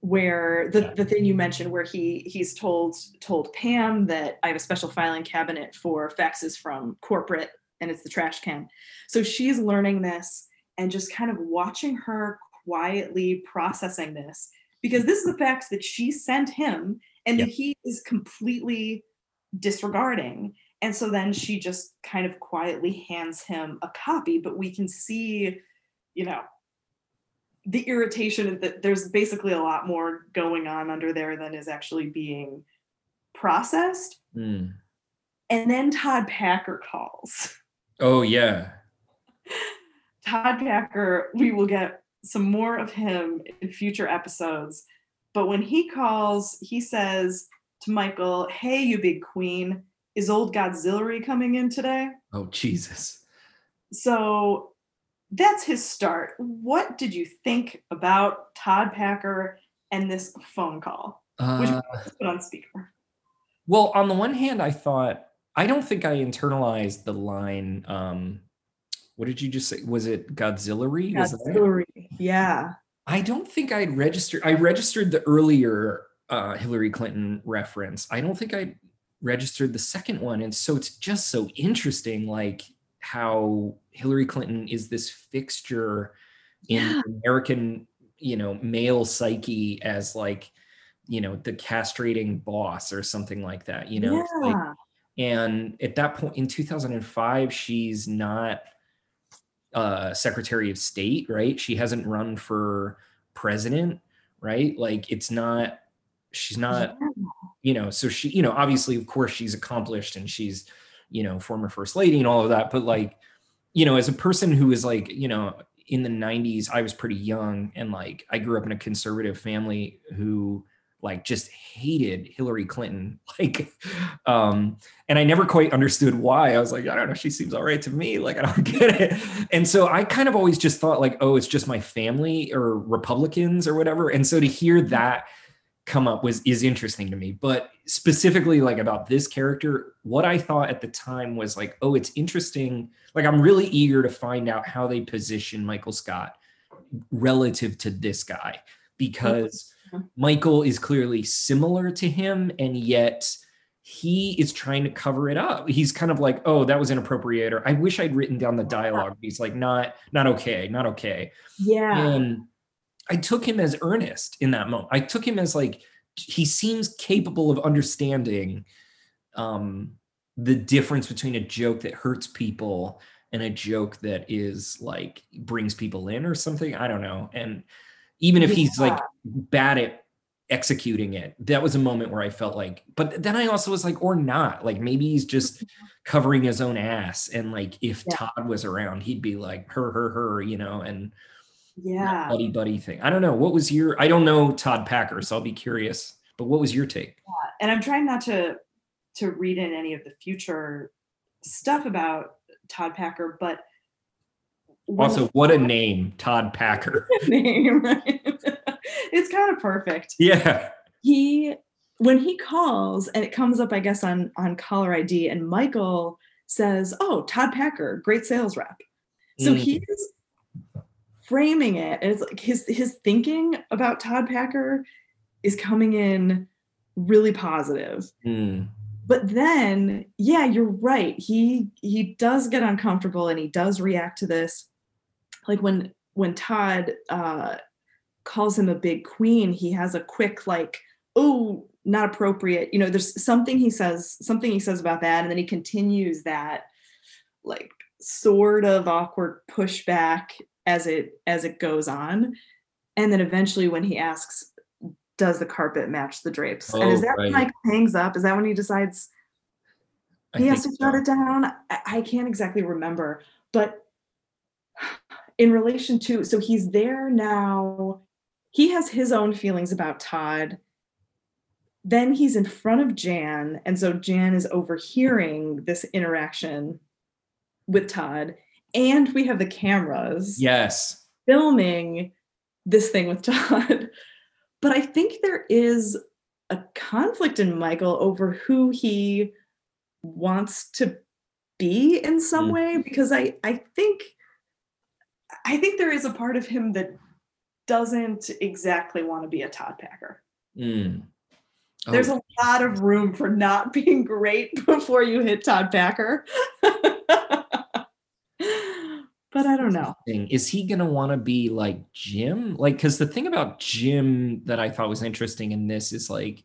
where the, the thing you mentioned where he he's told told Pam that I have a special filing cabinet for faxes from corporate and it's the trash can. So she's learning this and just kind of watching her quietly processing this because this is a fax that she sent him and he is completely disregarding. And so then she just kind of quietly hands him a copy, but we can see, you know, the irritation that there's basically a lot more going on under there than is actually being processed. Hmm. And then Todd Packer calls. oh yeah Todd Packer, we will get some more of him in future episodes. But when he calls, he says to Michael, Hey, you big queen, is old Godzilla coming in today? oh jesus So that's his start. What did you think about Todd Packer and this phone call? Which uh, put on speaker. Well, on the one hand, I thought I don't think I internalized the line um, what did you just say? Was it Godzilla? Godzilla. Yeah. I don't think I'd registered. I registered the earlier uh, Hillary Clinton reference. I don't think I registered the second one. And so it's just so interesting, like how Hillary Clinton is this fixture in yeah. American, you know, male psyche as like, you know, the castrating boss or something like that, you know? Yeah. Like, and at that point in 2005, she's not uh, Secretary of State, right? She hasn't run for president, right? Like it's not, she's not, you know, so she, you know, obviously, of course, she's accomplished and she's, you know, former first lady and all of that. But like, you know, as a person who is like, you know, in the 90s, I was pretty young and like I grew up in a conservative family who like just hated Hillary Clinton. Like, um, and I never quite understood why. I was like, I don't know, she seems all right to me. Like, I don't get it. And so I kind of always just thought, like, oh, it's just my family or Republicans or whatever. And so to hear that come up was is interesting to me. But specifically, like about this character, what I thought at the time was like, oh, it's interesting. Like, I'm really eager to find out how they position Michael Scott relative to this guy because Michael is clearly similar to him, and yet he is trying to cover it up. He's kind of like, "Oh, that was inappropriate," or "I wish I'd written down the dialogue." He's like, "Not, not okay, not okay." Yeah. And I took him as earnest in that moment. I took him as like he seems capable of understanding um, the difference between a joke that hurts people and a joke that is like brings people in or something. I don't know. And even if yeah. he's like bad at executing it that was a moment where i felt like but then i also was like or not like maybe he's just mm-hmm. covering his own ass and like if yeah. todd was around he'd be like her her her you know and yeah buddy buddy thing i don't know what was your i don't know todd packer so i'll be curious but what was your take yeah. and i'm trying not to to read in any of the future stuff about todd packer but also, what a name, Todd Packer. name, right? it's kind of perfect. Yeah. He when he calls and it comes up, I guess, on on caller ID, and Michael says, "Oh, Todd Packer, great sales rep." So mm. he's framing it, and it's like his his thinking about Todd Packer is coming in really positive. Mm. But then, yeah, you're right. He he does get uncomfortable and he does react to this like when when Todd uh, calls him a big queen, he has a quick like, oh, not appropriate. You know, there's something he says, something he says about that, and then he continues that like sort of awkward pushback as it as it goes on. And then eventually when he asks, does the carpet match the drapes? Oh, and is oh, that right. when Mike hangs up? Is that when he decides he has to shut so. it down? I, I can't exactly remember, but in relation to so he's there now. He has his own feelings about todd. Then he's in front of jan and so jan is overhearing this interaction with todd. And we have the cameras yes. filming this thing with todd. But i think there is a conflict in michael over who he wants to be in some mm. way because i i think I think there is a part of him that doesn't exactly want to be a Todd Packer. Mm. Oh. There's a lot of room for not being great before you hit Todd Packer. but I don't know. Is he going to want to be like Jim? Like, because the thing about Jim that I thought was interesting in this is like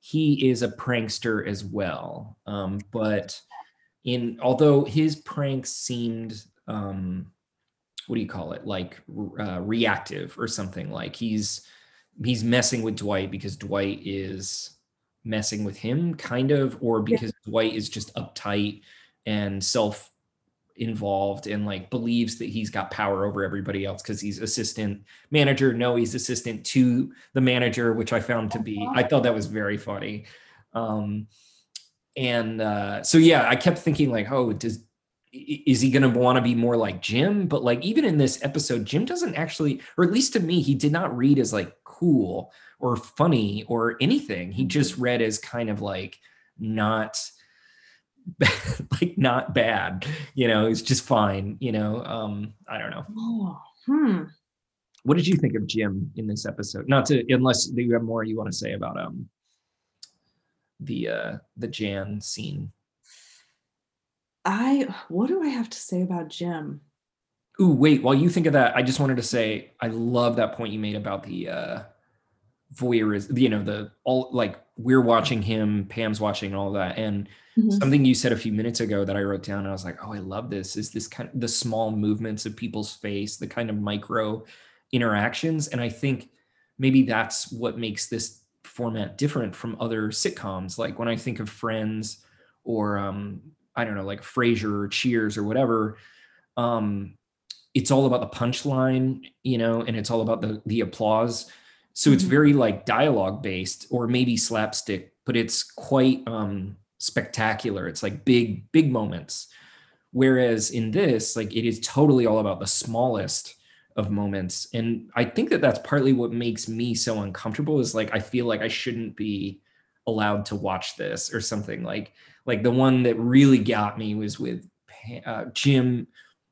he is a prankster as well. Um, but in although his pranks seemed um, what do you call it? Like uh, reactive or something. Like he's he's messing with dwight because dwight is messing with him kind of or because yeah. dwight is just uptight and self involved and like believes that he's got power over everybody else because he's assistant manager. No he's assistant to the manager which i found to be i thought that was very funny. Um and uh so yeah i kept thinking like oh does is he going to want to be more like Jim? But like even in this episode, Jim doesn't actually, or at least to me, he did not read as like cool or funny or anything. He just mm-hmm. read as kind of like not like not bad you know it's just fine you know um i don't know Oh, hmm. what did you think of jim in this episode not to unless you have more you want to say about um the uh the jan scene I what do I have to say about Jim? Ooh, wait, while you think of that, I just wanted to say I love that point you made about the uh voyeurism, you know, the all like we're watching him, Pam's watching all that. And Mhm. something you said a few minutes ago that I wrote down, and I was like, oh, I love this. Is this kind of the small movements of people's face, the kind of micro interactions. And I think maybe that's what makes this format different from other sitcoms. Like when I think of Friends or um, I don't know, like Frasier or Cheers or whatever, um, it's all about the punchline, you know, and it's all about the the applause. So it's Mhm. very like dialogue based or maybe slapstick, but it's quite um spectacular. It's like big, big moments. Whereas in this, like it is totally all about the smallest of moments. And I think that that's partly what makes me so uncomfortable is like I feel like I shouldn't be allowed to watch this or something like like the one that really got me was with uh, Jim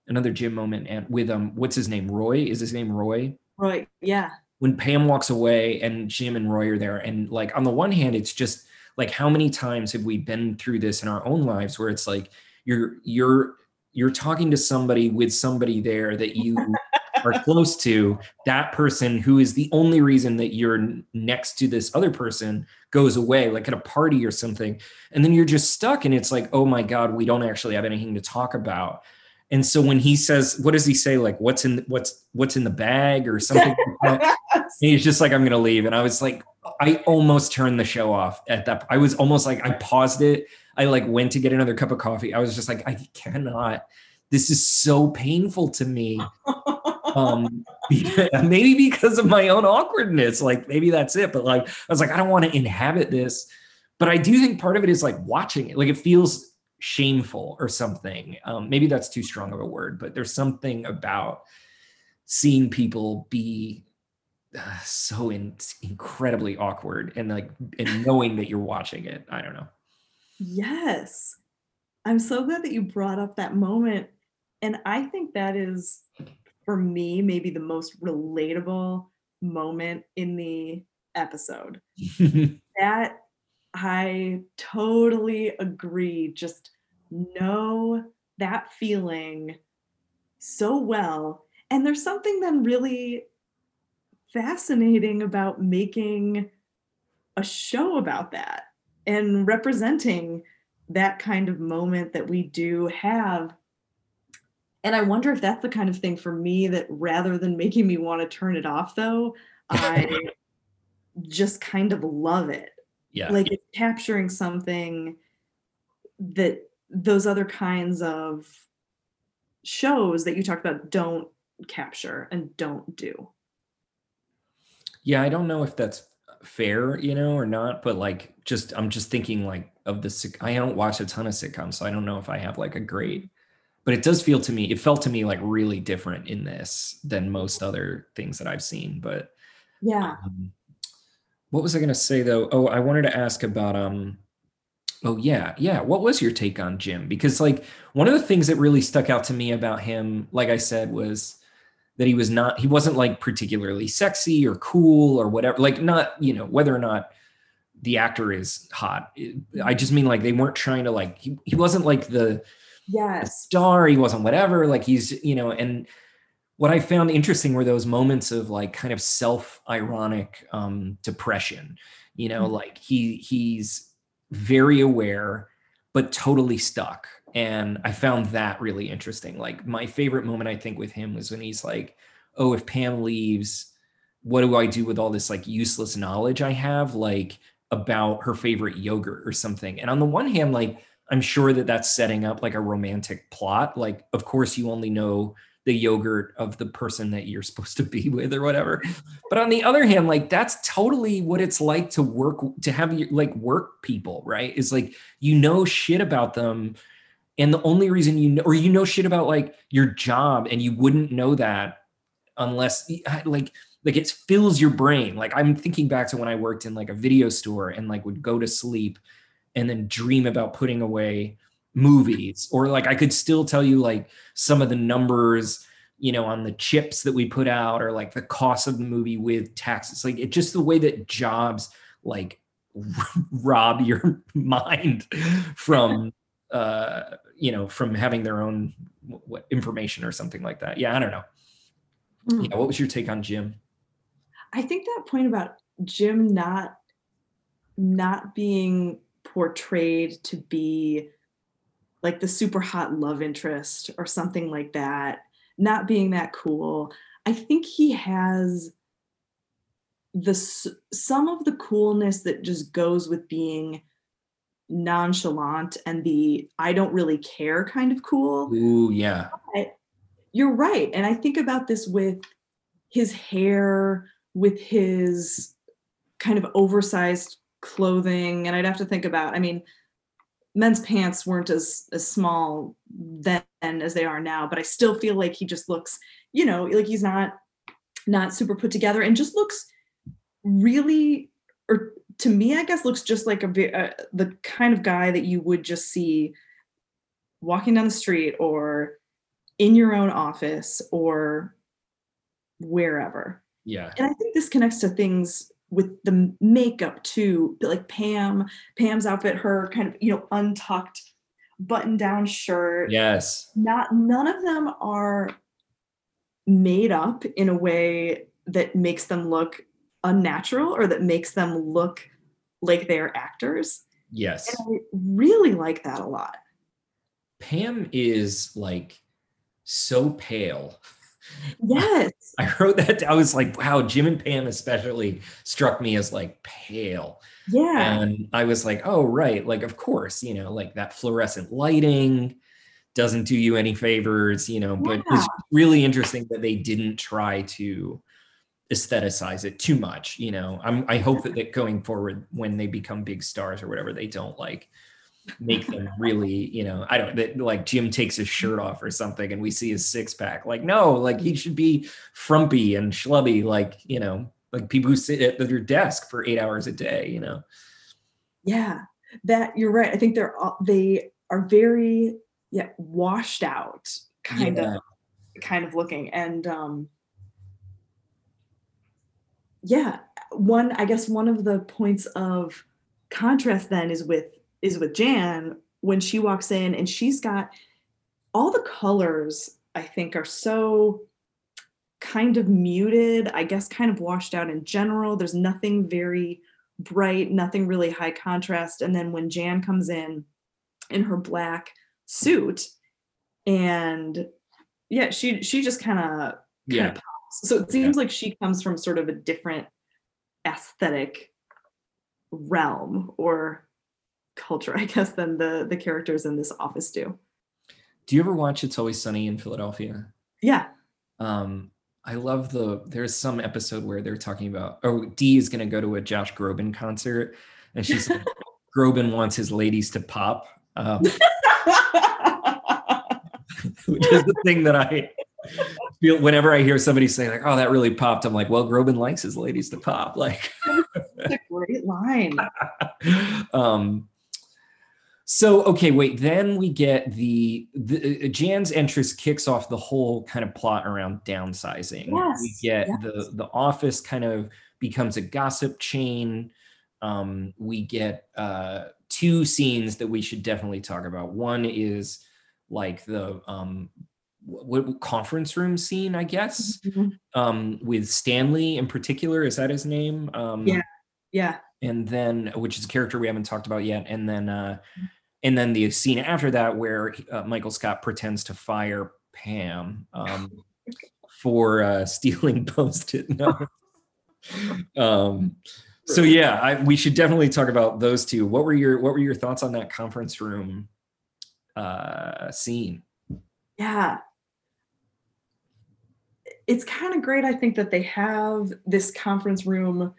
another Jim moment and with um what's his name Roy is his name Roy Right. Yeah. when Pam walks away and Jim and Roy are there, and like on the one hand, it's just like how many times have we been through this in our own lives where it's like you're you're you're talking to somebody with somebody there that you are close to that person who is the only reason that you're next to this other person goes away like at a party or something and then you're just stuck and it's like oh my god we don't actually have anything to talk about and so when he says what does he say like what's in what's what's in the bag or something like he's just like, I'm gonna leave. And I was like, I almost turned the show off at that. I was almost like, I paused it. I like went to get another cup of coffee. I was just like, I cannot. This is so painful to me. Um, maybe because of my own awkwardness. Like maybe that's it. But like, I was like, I don't want to inhabit this. But I do think part of it is like watching it. Like it feels shameful or something. Um, maybe that's too strong of a word, but there's something about seeing people be uh, so in, incredibly awkward and like and knowing that you're watching it i don't know Yes. I'm so glad that you brought up that moment. And I think that is, for me, maybe the most relatable moment in the episode. That I totally agree. Just know that feeling so well. And there's something then really fascinating about making a show about that and representing that kind of moment that we do have. And I wonder if that's the kind of thing for me that rather than making me want to turn it off, though, I just kind of love it. yeah Like it's capturing something that those other kinds of shows that you talked about don't capture and don't do. yeah i don't know if that's fair you know or not but like just i'm just thinking like of the i don't watch a ton of sitcoms so i don't know if i have like a great but it does feel to me it felt to me like really different in this than most other things that i've seen but Yeah. Um, what was I going to say though? Oh, I wanted to ask about um. Oh yeah, yeah. What was your take on Jim? Because like one of the things that really stuck out to me about him, like I said, was that he was not he wasn't like particularly sexy or cool or whatever. Like not you know whether or not the actor is hot. I just mean like they weren't trying to like he, he wasn't like the Yes. star he wasn't whatever like he's you know and what i found interesting were those moments of like kind of self-ironic um depression you know Mhm. like he he's very aware but totally stuck and i found that really interesting like my favorite moment i think with him was when he's like oh if pam leaves what do i do with all this like useless knowledge i have like about her favorite yogurt or something and on the one hand like I'm sure that that's setting up like a romantic plot. Like, of course, you only know the yogurt of the person that you're supposed to be with or whatever. But on the other hand, like that's totally what it's like to work to have like work people, right? Is like you know shit about them. And the only reason you know, or you know shit about like your job, and you wouldn't know that unless like like it fills your brain. Like I'm thinking back to when I worked in like a video store and like would go to sleep and then dream about putting away movies. Or like I could still tell you like some of the numbers you know on the chips that we put out or like the cost of the movie with taxes. Like it just the way that jobs like rob your mind from uh you know from having their own what information or something like that. Yeah i don't know. Mm. yeah what was your take on jim? I think that point about jim not not being portrayed to be like the super hot love interest or something like that, not being that cool. I think he has the some of the coolness that just goes with being nonchalant and the I don't really care kind of cool. Ooh, yeah. But you're right. And I think about this with his hair, with his kind of oversized clothing. And I'd have to think about, I mean, men's pants weren't as as small then as they are now but i still feel like he just looks you know like he's not not super put together and just looks really or to me i guess looks just like a uh, the kind of guy that you would just see walking down the street or in your own office or wherever yeah and i think this connects to things with the makeup too like pam pam's outfit her kind of you know untucked button down shirt. Yes. Not none of them are made up in a way that makes them look unnatural or that makes them look like they're actors. Yes. And i really like that a lot. Pam is like so pale Yes. I wrote that. I was like, wow, Jim and Pam especially struck me as like pale. Yeah. And I was like, oh, right. Like, of course, you know, like that fluorescent lighting doesn't do you any favors, you know, but yeah. it's really interesting that they didn't try to aestheticize it too much. You know, I'm, I hope that, that going forward, when they become big stars or whatever, they don't like make them really, you know, I don't that like Jim takes his shirt off or something and we see his six pack. Like, no, like he should be frumpy and schlubby, like, you know, like people who sit at their desk for eight hours a day, you know. Yeah, that you're right. I think they're all they are very yeah washed out kind yeah. of kind of looking and um yeah one i guess one of the points of contrast then is with is with Jan when she walks in and she's got all the colors, I think, are so kind of muted, I guess, kind of washed out in general. There's nothing very bright, nothing really high contrast. And then when Jan comes in in her black suit, and yeah, she she just kind of yeah. pops. So it seems yeah. like she comes from sort of a different aesthetic realm or culture, I guess, than the the characters in this office do. Do you ever watch It's Always Sunny in Philadelphia? Yeah. Um, I love the there's some episode where they're talking about oh Dee is gonna go to a Josh Groban concert and she's like Groban wants his ladies to pop. Um, which is the thing that I feel whenever I hear somebody say like, "Oh, that really popped," I'm like, "Well, Groban likes his ladies to pop." Like, a great line. um, so okay, wait. Then we get the, the uh, Jan's entrance kicks off the whole kind of plot around downsizing. Yes, we get yes. the the office kind of becomes a gossip chain. Um, we get uh, two scenes that we should definitely talk about. One is like the um, what conference room scene, I guess, mm-hmm. um, with Stanley in particular. Is that his name? Um, yeah, yeah. And then, which is a character we haven't talked about yet. And then, uh, and then the scene after that where uh, Michael Scott pretends to fire Pam um, for uh, stealing post-it notes. um, so yeah, I, we should definitely talk about those two. What were your What were your thoughts on that conference room uh, scene? Yeah, it's kind of great. I think that they have this conference room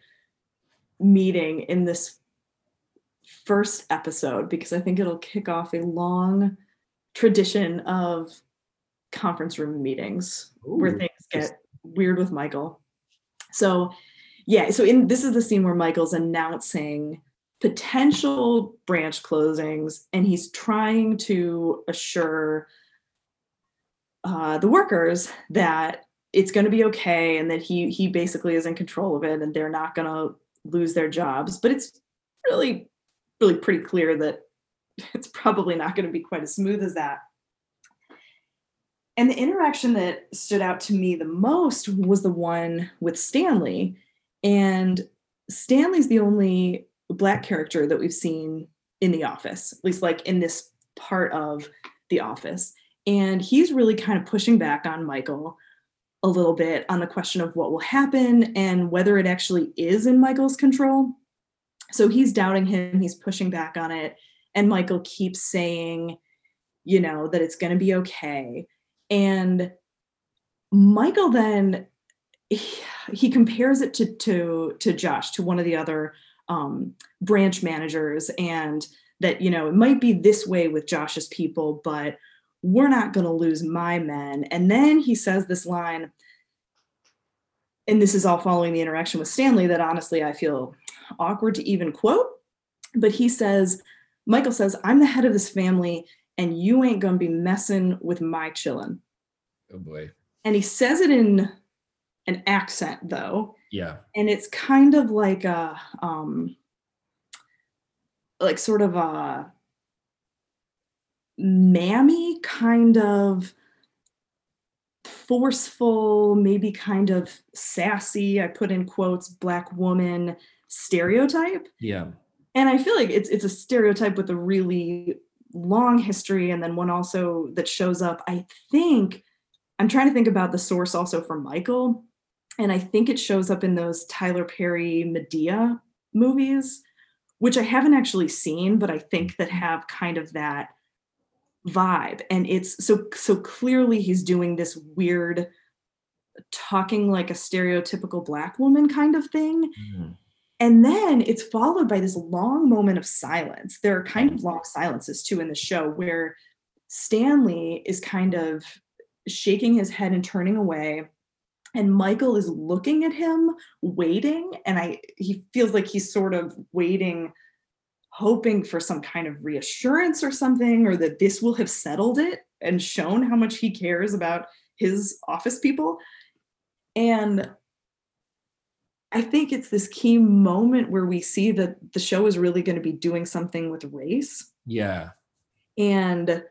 meeting in this first episode because I think it'll kick off a long tradition of conference room meetings Ooh, where things get weird with Michael. So, yeah, so in this is the scene where Michael's announcing potential branch closings and he's trying to assure uh, the workers that it's going to be okay and that he he basically is in control of it and they're not going to lose their jobs but it's really really pretty clear that it's probably not going to be quite as smooth as that. And the interaction that stood out to me the most was the one with stanley. And stanley's the only black character that we've seen in the office at least like in this part of the office. And he's really kind of pushing back on michael a little bit on the question of what will happen and whether it actually is in Michael's control. So he's doubting him, he's pushing back on it. And Michael keeps saying, you know, that it's going to be okay. And Michael then he, he compares it to to to Josh, to one of the other um, branch managers, and that you know it might be this way with Josh's people, but we're not going to lose my men. And then he says this line, and this is all following the interaction with Stanley that honestly I feel awkward to even quote. But he says, Michael says, I'm the head of this family and you ain't to be messing with my chillin'. Oh boy. And he says it in an accent though. Yeah. And it's kind of like a, um, like sort of a mammy kind of forceful, maybe kind of sassy, I put in quotes, black woman stereotype. Yeah. And I feel like it's it's a stereotype with a really long history and then one also that shows up I think I'm trying to think about the source also for Michael and I think it shows up in those Tyler Perry Madea movies which I haven't actually seen but I think that have kind of that vibe and it's so so clearly he's doing this weird talking like a stereotypical black woman kind of thing mm. And then it's followed by this long moment of silence there are kind of mm. long silences too in the show where stanley is kind of shaking his head and turning away and michael is looking at him waiting and i he feels like he's sort of waiting hoping for some kind of reassurance or something, or that this will have settled it and shown how much he cares about his office people. And I think it's this key moment where we see that the show is really going to be doing something with race. Yeah. And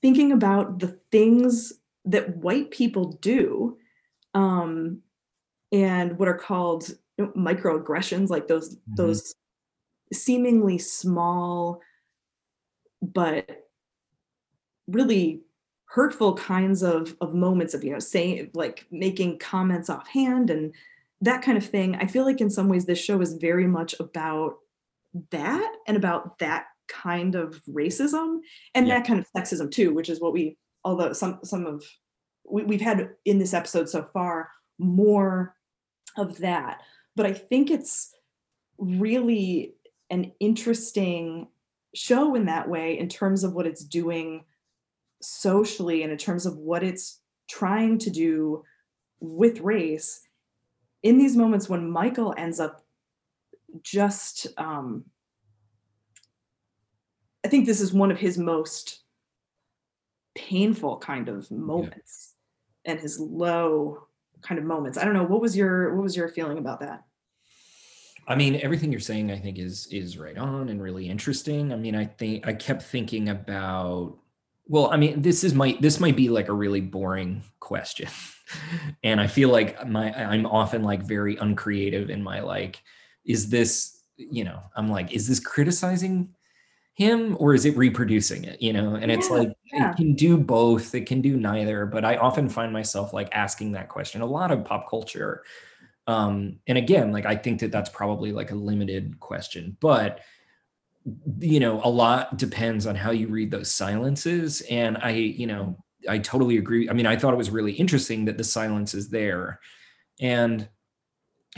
thinking about the things that white people do um, and what are called microaggressions like those mm-hmm. those seemingly small but really hurtful kinds of of moments of you know saying like making comments offhand and that kind of thing i feel like in some ways this show is very much about that and about that kind of racism and yeah. that kind of sexism too which is what we although some some of we, we've had in this episode so far more of that but I think it's really an interesting show in that way in terms of what it's doing socially and in terms of what it's trying to do with race in these moments when Michael ends up just um, I think this is one of his most painful kind of moments yeah. and his low kind of moments. I don't know. What was your what was your feeling about that? I mean, everything you're saying, I think, is is right on and really interesting. I mean, I think I kept thinking about. Well, I mean, this is my this might be like a really boring question, and I feel like my I'm often like very uncreative in my like, is this you know I'm like, is this criticizing him or is it reproducing it? You know and yeah, it's like yeah. it can do both it can do neither but i often find myself like asking that question a lot of pop culture. Um and again like i think that that's probably like a limited question but you know a lot depends on how you read those silences. And i you know i totally agree. I mean i thought it was really interesting that the silence is there. And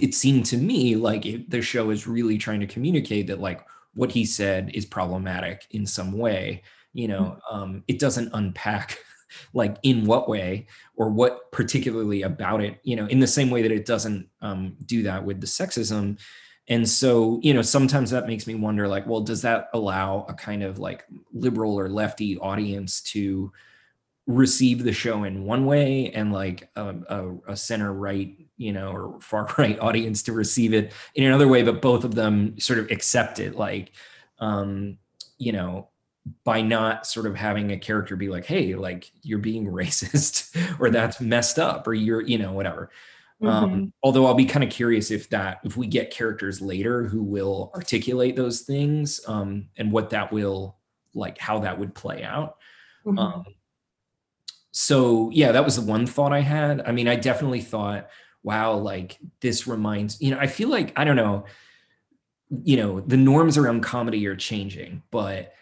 it seemed to me like it, the show is really trying to communicate that like what he said is problematic in some way. You know mm. um, it doesn't unpack like in what way or what particularly about it you know in the same way that it doesn't um, do that with the sexism and so you know sometimes that makes me wonder like well does that allow a kind of like liberal or lefty audience to receive the show in one way and like a, a, a, center right you know or far right audience to receive it in another way but both of them sort of accept it? Like um you know by not sort of having a character be like hey like you're being racist or that's messed up or you're you know whatever mm-hmm. um although i'll be kind of curious if that if we get characters later who will articulate those things um and what that will like how that would play out mm-hmm. um so yeah, that was the one thought I had. I mean, I definitely thought, wow, like this reminds, you know, I feel like, I don't know, you know, the norms around comedy are changing, but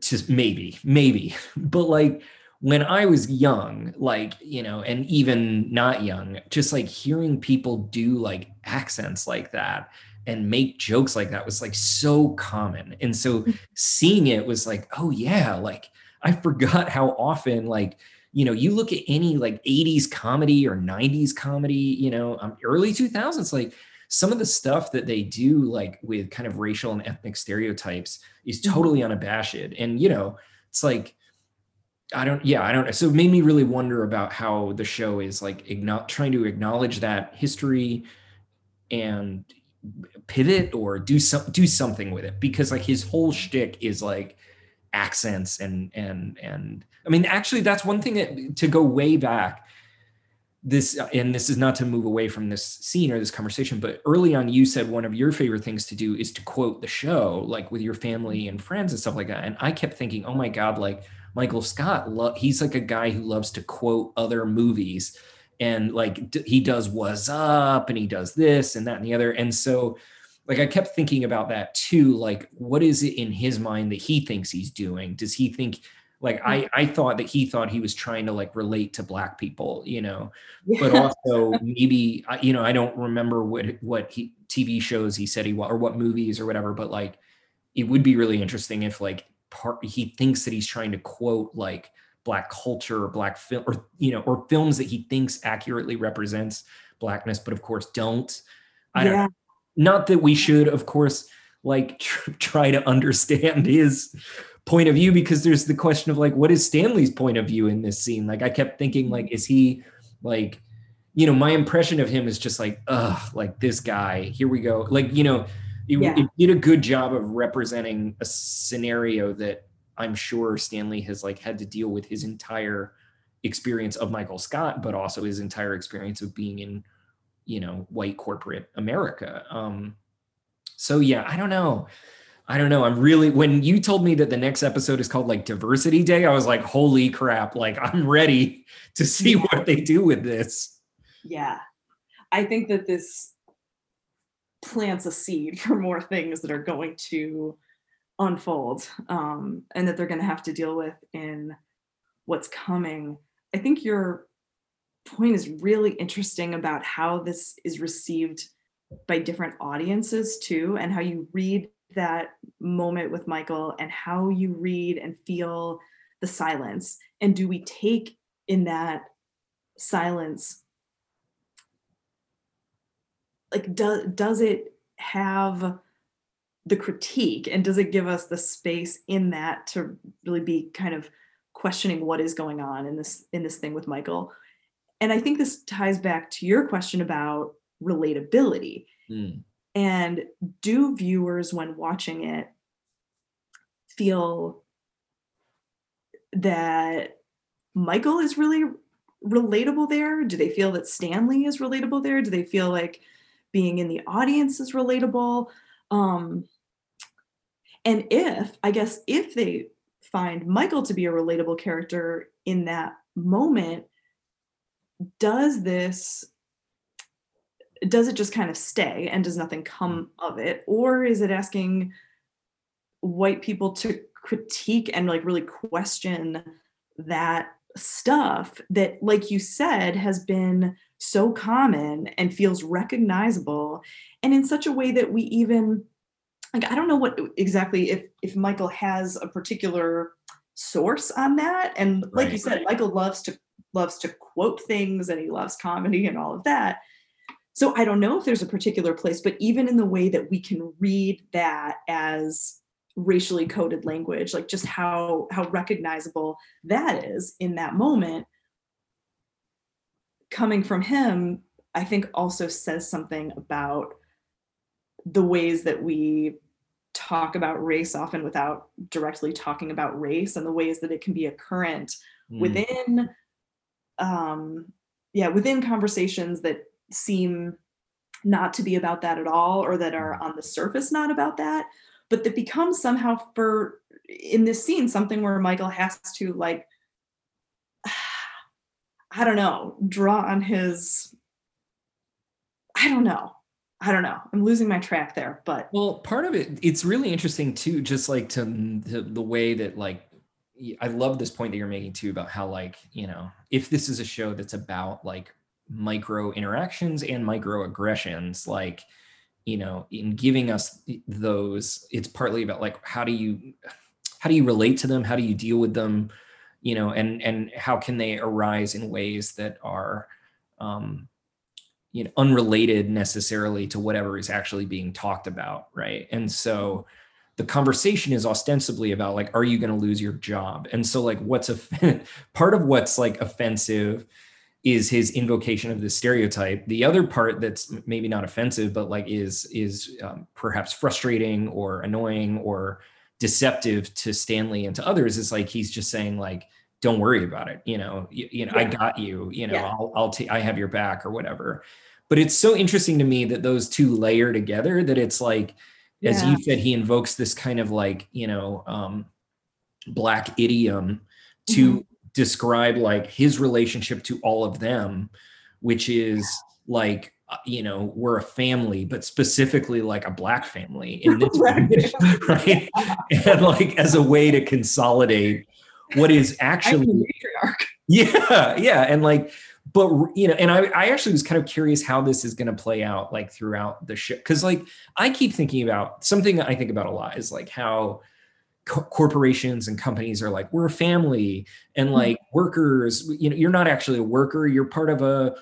just maybe, maybe, but like when I was young, like, you know, and even not young, just like hearing people do like accents like that and make jokes like that was like so common. And so mm. seeing it was like, oh yeah, like I forgot how often like, you know, you look at any like 80s comedy or 90s comedy, you know, um, early 2000s, like some of the stuff that they do, like with kind of racial and ethnic stereotypes, is mm-hmm. totally unabashed. And, you know, it's like, I don't, yeah, I don't. So it made me really wonder about how the show is like trying to acknowledge that history and pivot or do some do something with it because like his whole shtick is like accents and and and I mean actually that's one thing that to go way back this and this is not to move away from this scene or this conversation but early on you said one of your favorite things to do is to quote the show like with your family and friends and stuff like that and I kept thinking oh my god like Michael Scott lo- he's like a guy who loves to quote other movies and like d- he does was up and he does this and that and the other and so like I kept thinking about that too. Like, what is it in his mind that he thinks he's doing? Does he think like I mm-hmm. I thought that he thought he was trying to like relate to black people, you know, yeah. but also maybe you know I don't remember what what he TV shows he said he or what movies or whatever, but like it would be really interesting if like part he thinks that he's trying to quote like black culture or black film or you know or films that he thinks accurately represents blackness but of course don't i yeah. don't not that we should of course like tr- try to understand his point of view because there's the question of like what is stanley's point of view in this scene like i kept thinking like is he like you know my impression of him is just like ugh like this guy here we go like you know it, yeah. it did a good job of representing a scenario that i'm sure stanley has like had to deal with his entire experience of michael scott but also his entire experience of being in you know white corporate america. Um so yeah i don't know. I don't know. I'm really when you told me that the next episode is called like diversity day i was like holy crap like i'm ready to see yeah. what they do with this. Yeah. I think that this plants a seed for more things that are going to unfold um, and that they're going to have to deal with in what's coming i think you're point is really interesting about how this is received by different audiences too, and how you read that moment with Michael and how you read and feel the silence. And do we take in that silence? Like, does does it have the critique and does it give us the space in that to really be kind of questioning what is going on in this in this thing with Michael and I think this ties back to your question about relatability. Mm. And do viewers, when watching it, feel that Michael is really relatable there? Do they feel that Stanley is relatable there? Do they feel like being in the audience is relatable? Um, and if, I guess, if they find Michael to be a relatable character in that moment, does this does it just kind of stay and does nothing come of it or is it asking white people to critique and like really question that stuff that like you said has been so common and feels recognizable and in such a way that we even like i don't know what exactly if if michael has a particular source on that and like right, you said right. michael loves to loves to quote things and he loves comedy and all of that. so I don't know if there's a particular place, but even in the way that we can read that as racially coded language, like just how how recognizable that is in that moment, coming from him, I think also says something about the ways that we talk about race often without directly talking about race and the ways that it can be a current mm. within um yeah within conversations that seem not to be about that at all or that are on the surface not about that but that becomes somehow for in this scene something where michael has to like i don't know draw on his i don't know. I don't know. I'm losing my track there, but well, part of it, it's really interesting too, just like to, mm, to, the way that like I love this point that you're making too about how like you know if this is a show that's about like micro interactions and micro aggressions, like you know in giving us those, it's partly about like how do you how do you relate to them, how do you deal with them, you know, and and how can they arise in ways that are um, you know unrelated necessarily to whatever is actually being talked about right? And so the conversation is ostensibly about like are you going to lose your job? And so like what's a part of what's like offensive is his invocation of the stereotype. The other part that's maybe not offensive but like is is um, perhaps frustrating or annoying or deceptive to stanley and to others is like he's just saying like don't worry about it you know you, you know yeah. i got you you know yeah. i'll i'll take i have your back or whatever but it's so interesting to me that those two layer together that it's like yeah. as you said he invokes this kind of like you know um black idiom to mm-hmm. describe like his relationship to all of them which is like you know we're a family but specifically like a black family in this right, right? and like as a way to consolidate what is actually yeah yeah and like but you know and I, I actually was kind of curious how this is going to play out like throughout the show because like i keep thinking about something i think about a lot is like how co- corporations and companies are like we're a family and mm-hmm. like workers you know you're not actually a worker you're part of a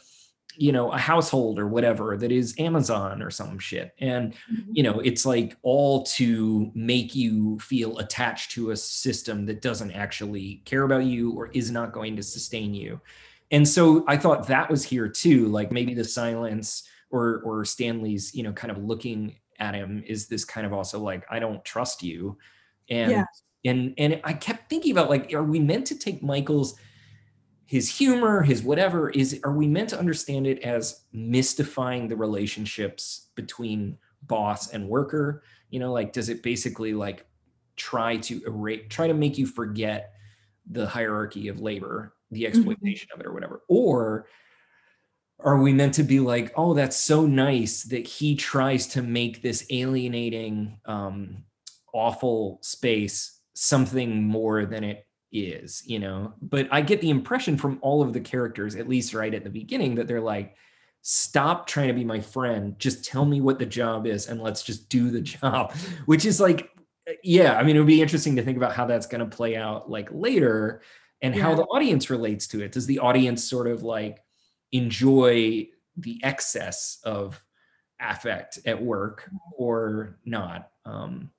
you know a household or whatever that is amazon or some shit and mm-hmm. you know it's like all to make you feel attached to a system that doesn't actually care about you or is not going to sustain you and so i thought that was here too like maybe the silence or or stanley's you know kind of looking at him is this kind of also like i don't trust you and yeah. and and i kept thinking about like are we meant to take michael's his humor, his whatever is are we meant to understand it as mystifying the relationships between boss and worker? You know, like does it basically like try to erase try to make you forget the hierarchy of labor, the mm-hmm. exploitation mm-hmm. of it or whatever? Or are we meant to be like, oh, that's so nice that he tries to make this alienating, um, awful space something more than it is, you know. But I get the impression from all of the characters, at least right at the beginning, that they're like, stop trying to be my friend. Just tell me what the job is and let's just do the job, which is like, yeah, I mean, it would be interesting to think about how that's going to play out like later and yeah. how the audience relates to it. Does the audience sort of like enjoy the excess of affect at work mm-hmm. or not? Um,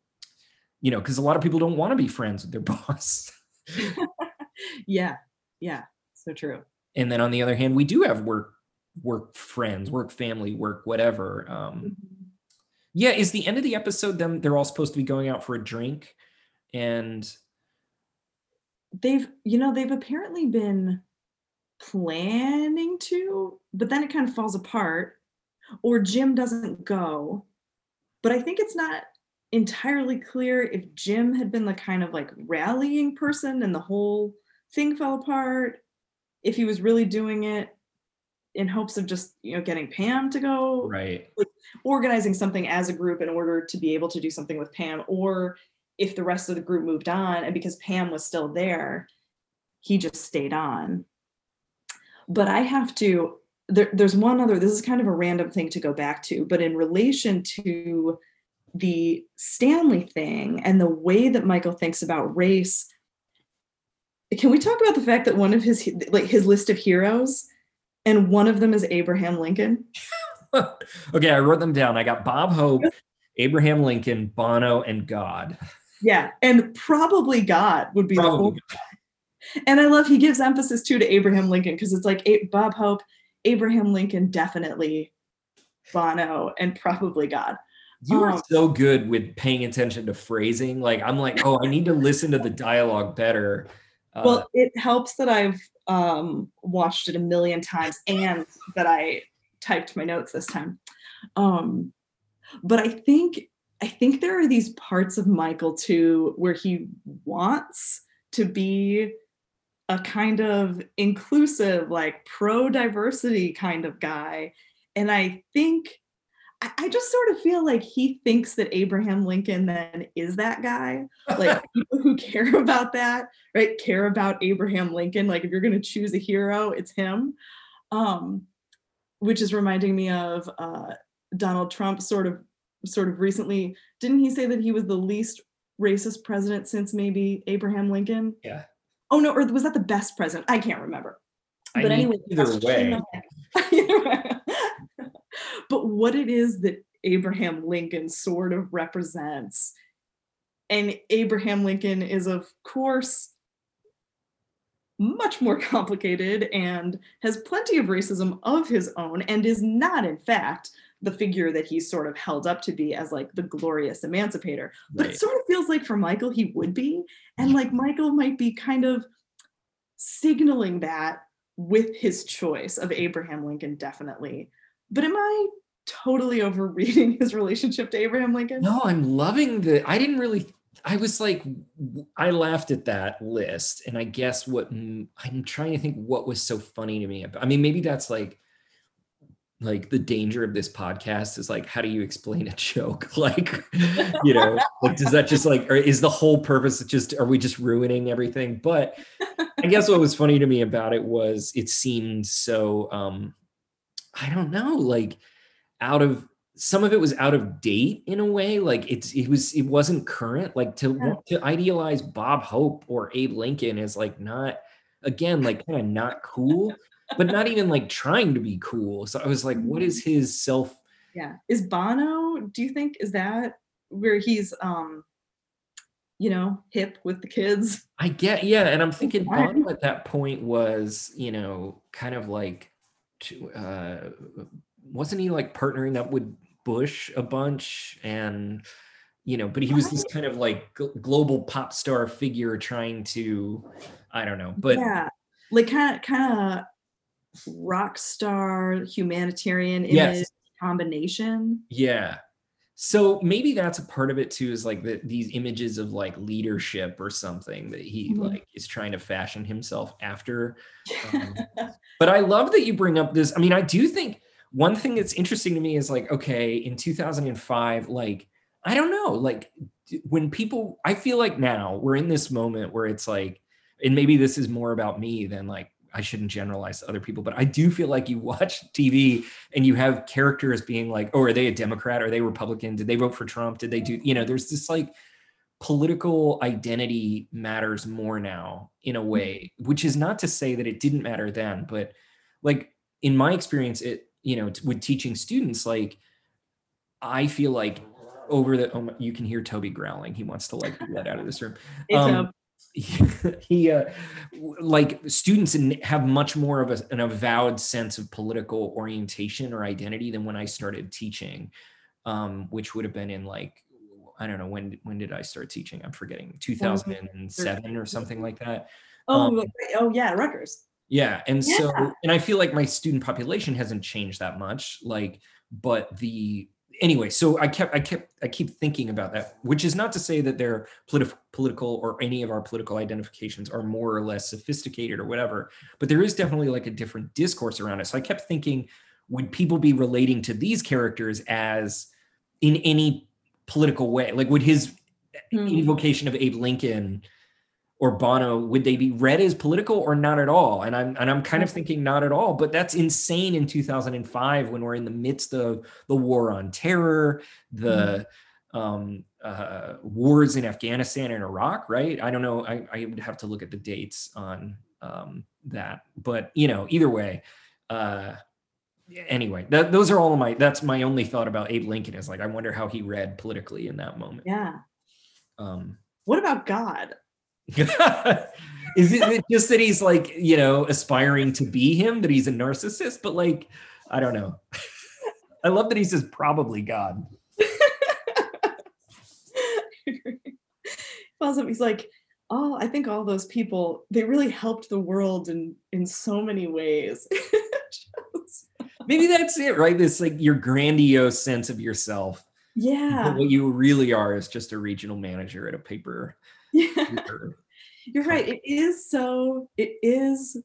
you know, because a lot of people don't want to be friends with their boss. yeah. Yeah. So true. And then on the other hand, we do have work, work friends, work family, work whatever. Um, mm-hmm. yeah. Is the end of the episode them? They're all supposed to be going out for a drink, and they've, you know, they've apparently been planning to, but then it kind of falls apart, or Jim doesn't go. But I think it's not entirely clear if Jim had been the kind of like rallying person and the whole thing fell apart, if he was really doing it in hopes of just, you know, getting Pam to go. Right. Like organizing something as a group in order to be able to do something with Pam, or if the rest of the group moved on and because Pam was still there, he just stayed on. But I have to, there, there's one other, this is kind of a random thing to go back to, but in relation to the Stanley thing and the way that Michael thinks about race. Can we talk about the fact that one of his like his list of heroes and one of them is Abraham Lincoln? okay, I wrote them down. I got Bob Hope, Abraham Lincoln, Bono, and God. Yeah, and probably God would be Probably. the whole. And I love he gives emphasis too to Abraham Lincoln because it's like A- Bob Hope, Abraham Lincoln, definitely Bono, and probably God. You are Um, so good with paying attention to phrasing. Like I'm like, oh, I need to listen to the dialogue better. Uh, well, it helps that I've um, watched it a million times and that I typed my notes this time. Um, but I think I think there are these parts of Michael too where he wants to be a kind of inclusive, like pro diversity kind of guy, and I think I, just sort of feel like he thinks that Abraham Lincoln then is that guy like people who care about that right care about abraham lincoln like if you're going to choose a hero it's him. Um which is reminding me of uh donald trump sort of sort of recently. Didn't he say that he was the least racist president since maybe abraham lincoln? Yeah. oh no or was that the best president? I can't remember. I but anyway either that's way, Either way. But what it is that Abraham Lincoln sort of represents, and Abraham Lincoln is, of course, much more complicated and has plenty of racism of his own, and is not, in fact, the figure that he's sort of held up to be as like the glorious emancipator. But right. it sort of feels like for Michael, he would be. And like Michael might be kind of signaling that with his choice of Abraham Lincoln, definitely. But am I totally overreading his relationship to Abraham Lincoln? No, I'm loving the. I didn't really. I was like, I laughed at that list, and I guess what I'm trying to think what was so funny to me. I mean, maybe that's like, like the danger of this podcast is like, how do you explain a joke? Like, you know, like does that just like, or is the whole purpose just are we just ruining everything? But I guess what was funny to me about it was it seemed so, um, I don't know, like out of some of it was out of date in a way like it's it was it wasn't current like to Yeah. to idealize bob hope or abe lincoln is like not again like kind of not cool but not even like trying to be cool so i was like what is his self Yeah. Is Bono, do you think, is that where he's um, you know, hip with the kids? i get yeah and i'm thinking bono at that point was you know kind of like uh wasn't he like partnering up with bush a bunch and you know but he was this kind of like gl- global pop star figure trying to i don't know but yeah. Like kind of kind of rock star humanitarian image Yes. combination. yeah so maybe that's a part of it too is like the, these images of like leadership or something that he Mhm. like is trying to fashion himself after Um, but I love that you bring up this. I mean, I do think one thing that's interesting to me is like, okay, in 2005, like, I don't know, like when people, I feel like now we're in this moment where it's like, and maybe this is more about me than like, I shouldn't generalize to other people, but I do feel like you watch TV and you have characters being like, oh, are they a Democrat? Are they Republican? Did they vote for Trump? Did they do, you know, there's this like, political identity matters more now in a way which is not to say that it didn't matter then but like in my experience it you know with teaching students like i feel like over the oh, my- you can hear toby growling he wants to like let out of this room Um, he uh, like students have much more of a, an avowed sense of political orientation or identity than when i started teaching um, which would have been in like i don't know when when did i start teaching? I'm forgetting 2007 or something like that. Oh, um, oh yeah, Rutgers. yeah and so and i feel like my student population hasn't changed that much like but the anyway so i kept i kept i keep thinking about that which is not to say that their politi- political or any of our political identifications are more or less sophisticated or whatever but there is definitely like a different discourse around it so i kept thinking would people be relating to these characters as in any political way like would his Hmm. evocation of abe lincoln or Bono, would they be read as political or not at all? And I'm and I'm kind of thinking not at all, but that's insane in 2005 when we're in the midst of the war on terror, the um, uh, wars in Afghanistan and Iraq, right? I don't know. I, I would have to look at the dates on um, that, but you know, either way, uh, anyway, that, those are all of my. That's my only thought about Abe Lincoln is like I wonder how he read politically in that moment. Yeah. Um, What about God? Is it just that he's like you know aspiring to be him that he's a narcissist? But like i don't know. I love that he says probably god. Calls him, he's like, oh, I think all those people, they really helped the world in in so many ways. Just- maybe that's it right? This like your grandiose sense of yourself. Yeah. but what you really are is just a regional manager at a paper Yeah. You're right. It is so it is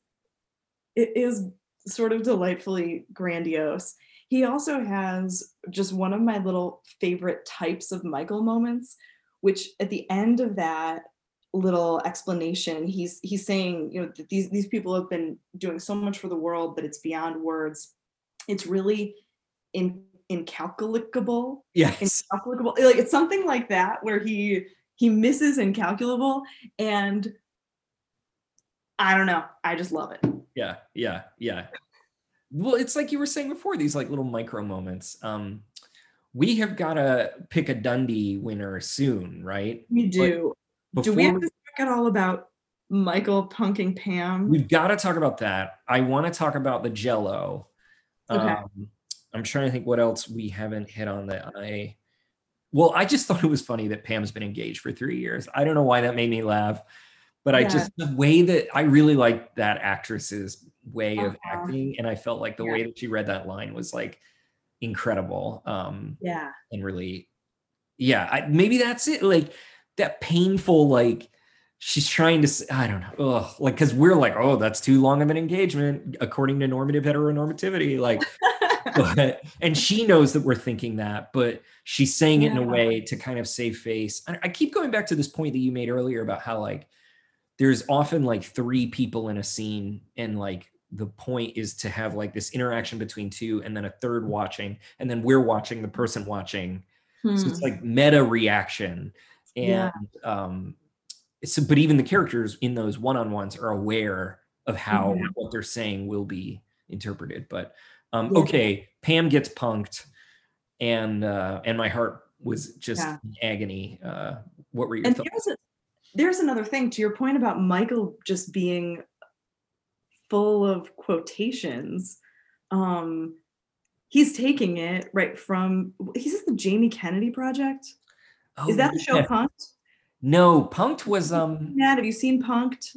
it is sort of delightfully grandiose. He also has just one of my little favorite types of Michael moments, which at the end of that little explanation, he's he's saying, you know, that these these people have been doing so much for the world that it's beyond words. It's really in incalculable yes incalculable like it's something like that where he he misses incalculable and i don't know i just love it yeah yeah yeah well it's like you were saying before these like little micro moments um we have got to pick a dundie winner soon right we do do we have to talk at all about michael punking pam We've got to talk about that. I want to talk about the Jello. Okay. Um, I'm trying to think what else we haven't hit on that I. Well, I just thought it was funny that Pam's been engaged for three years. I don't know why that made me laugh, but I just the way that I really like that actress's way of Uh-huh. acting, and I felt like the Yeah. way that she read that line was like incredible. Um, yeah and really yeah I, maybe that's it like that painful like she's trying to I don't know ugh, like because we're like oh that's too long of an engagement according to normative heteronormativity like but and she knows that we're thinking that but she's saying it in a way to kind of save face I, I keep going back to this point that you made earlier about how like there's often like three people in a scene and like the point is to have like this interaction between two and then a third watching and then we're watching the person watching so it's Hmm. like meta reaction and Yeah. um so but even the characters in those one-on-ones are aware of how Mhm. what they're saying will be interpreted but um Yeah. okay pam gets punked and uh and my heart was just Yeah. in agony uh what were your and thoughts there's, a, there's another thing to your point about michael just being full of quotations um he's taking it right from he's just the jamie kennedy project Oh, is that the show yeah. punked no punked was um Matt, have you seen punked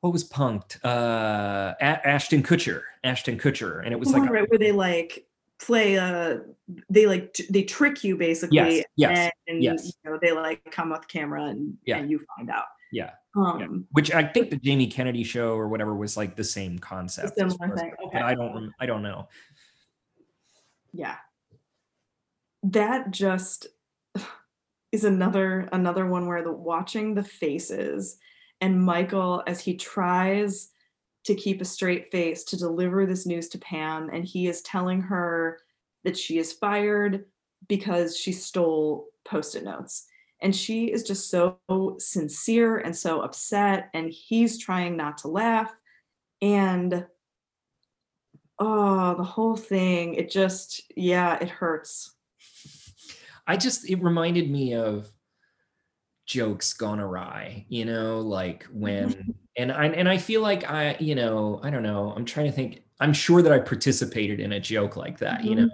what was punked uh ashton kutcher ashton kutcher and it was The like one, a- where they like play uh they like t- they trick you basically Yes, yes, and, yes. you know they like come with camera and Yeah. and you find out Yeah, um which I think the Jamie Kennedy show or whatever was like the same concept. as similar as- thing, But okay. I don't. rem- I don't know. yeah that just is another another one where the watching the faces and michael as he tries to keep a straight face to deliver this news to pam and he is telling her that she is fired because she stole post-it notes. And she is just so sincere and so upset and he's trying not to laugh. And oh the whole thing it just yeah it hurts. I just it reminded me of jokes gone awry. You know, like when and I and I feel like I you know I don't know. I'm trying to think. I'm sure that I participated in a joke like that. You Mhm. know,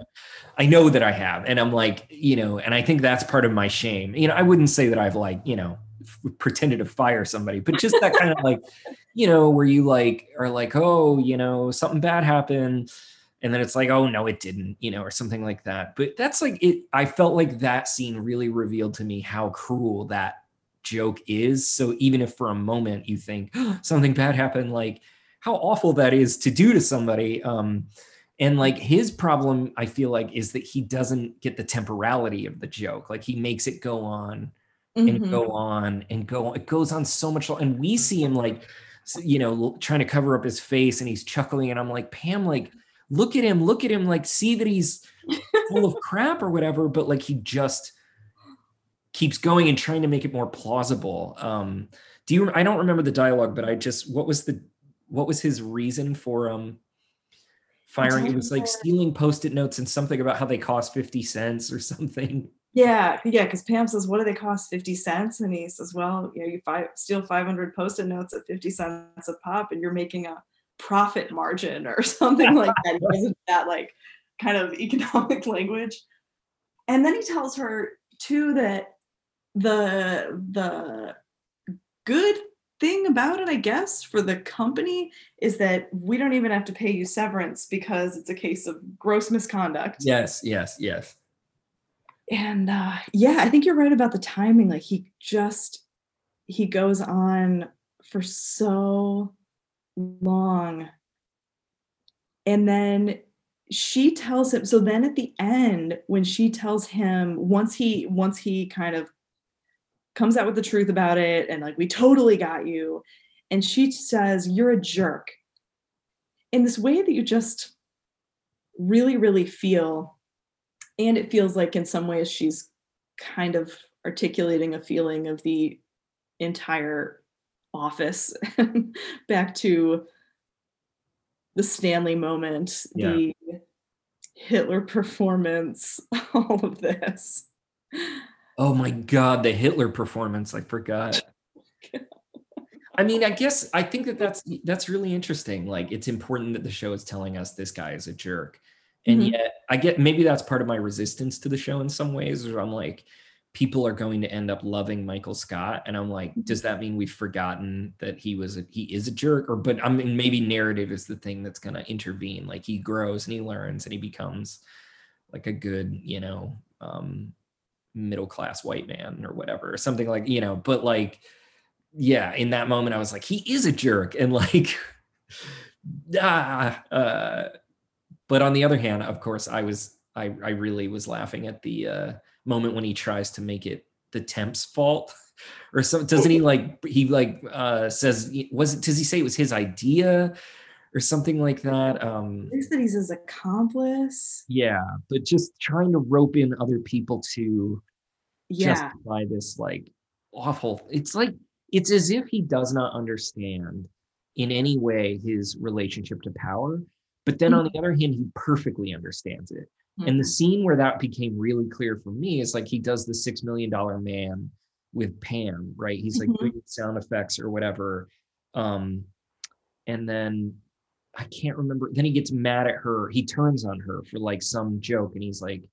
I know that I have, and I'm like you know, and I think that's part of my shame. You know, I wouldn't say that I've like you know pretended to fire somebody, but just that kind of like you know where you like are like oh you know something bad happened and then it's like oh no it didn't you know or something like that but that's like it i felt like that scene really revealed to me how cruel that joke is so even if for a moment you think something bad happened like how awful that is to do to somebody um and like his problem i feel like is that he doesn't get the temporality of the joke like he makes it go on and Mhm. go on and go on. It goes on so much. And we see him like, you know, trying to cover up his face and he's chuckling. And I'm like, Pam, like, look at him, look at him, like, see that he's full of crap or whatever. But like, he just keeps going and trying to make it more plausible. Um, do you, I don't remember the dialogue, but I just, what was the, what was his reason for, um, firing. It was like stealing post-it notes and something about how they cost 50 cents or something. Yeah, yeah, because Pam says, "What do they cost? Fifty cents?" And he says, "Well, you know, you five, steal five hundred post-it notes at fifty cents a pop, and you're making a profit margin or something like that." Isn't that like kind of economic language? And then he tells her too that the the good thing about it, I guess, for the company is that we don't even have to pay you severance because it's a case of gross misconduct. Yes, yes, yes and uh, yeah, I think you're right about the timing. Like he just he goes on for so long, and then she tells him. So then at the end, when she tells him, once he once he kind of comes out with the truth about it, and like we totally got you, and she says, "You're a jerk," in this way that you just really really feel and it feels like in some ways she's kind of articulating a feeling of the entire office back to the Stanley moment, yeah. the Hitler performance, all of this. Oh my god, the Hitler performance! I forgot. I mean, I guess I think that that's that's really interesting. Like, it's important that the show is telling us this guy is a jerk, and mm-hmm. yet I get maybe that's part of my resistance to the show in some ways, where I'm like, people are going to end up loving Michael Scott, and I'm like, does that mean we've forgotten that he was a, he is a jerk? Or but I mean, maybe narrative is the thing that's going to intervene. Like he grows and he learns and he becomes like a good, you know, um, middle class white man or whatever, or something like you know. But like, yeah, in that moment, I was like, he is a jerk, and like, ah. Uh, but on the other hand, of course, I was I I really was laughing at the uh, moment when he tries to make it the temp's fault. or so doesn't he like he like uh says was it does he say it was his idea or something like that um thinks that he's his accomplice yeah but just trying to rope in other people to yeah. justify this like awful it's like it's as if he does not understand in any way his relationship to power but then on mm-hmm. the other hand, he perfectly understands it. Mm-hmm. And the mm-hmm. scene where that became really clear for me is like he does the six million dollar man with Pam, right? He's like mm-hmm. doing sound effects or whatever. Um, and then I can't remember. Then he gets mad at her. He turns on her for like some joke, and he's like,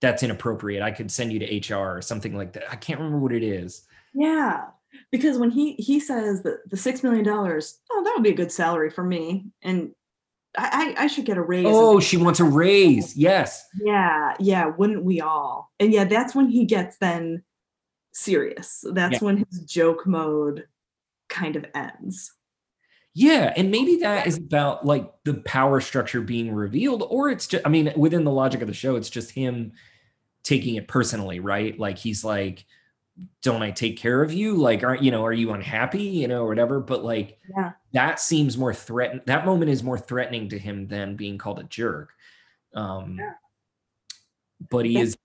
"That's inappropriate. I could send you to HR or something like that." I can't remember what it is. Yeah, because when he he says that the six million dollars, oh, that would be a good salary for me, and I, I should get a raise. Oh, she wants a raise. Yes. Yeah. Yeah. Wouldn't we all? And yeah, that's when he gets then serious. That's yeah. when his joke mode kind of ends. Yeah. And maybe that is about like the power structure being revealed, or it's just, I mean, within the logic of the show, it's just him taking it personally, right? Like he's like, don't I take care of you? Like, aren't you know, are you unhappy? You know, or whatever. But like, yeah, that seems more threatening. That moment is more threatening to him than being called a jerk. Um, yeah. but he is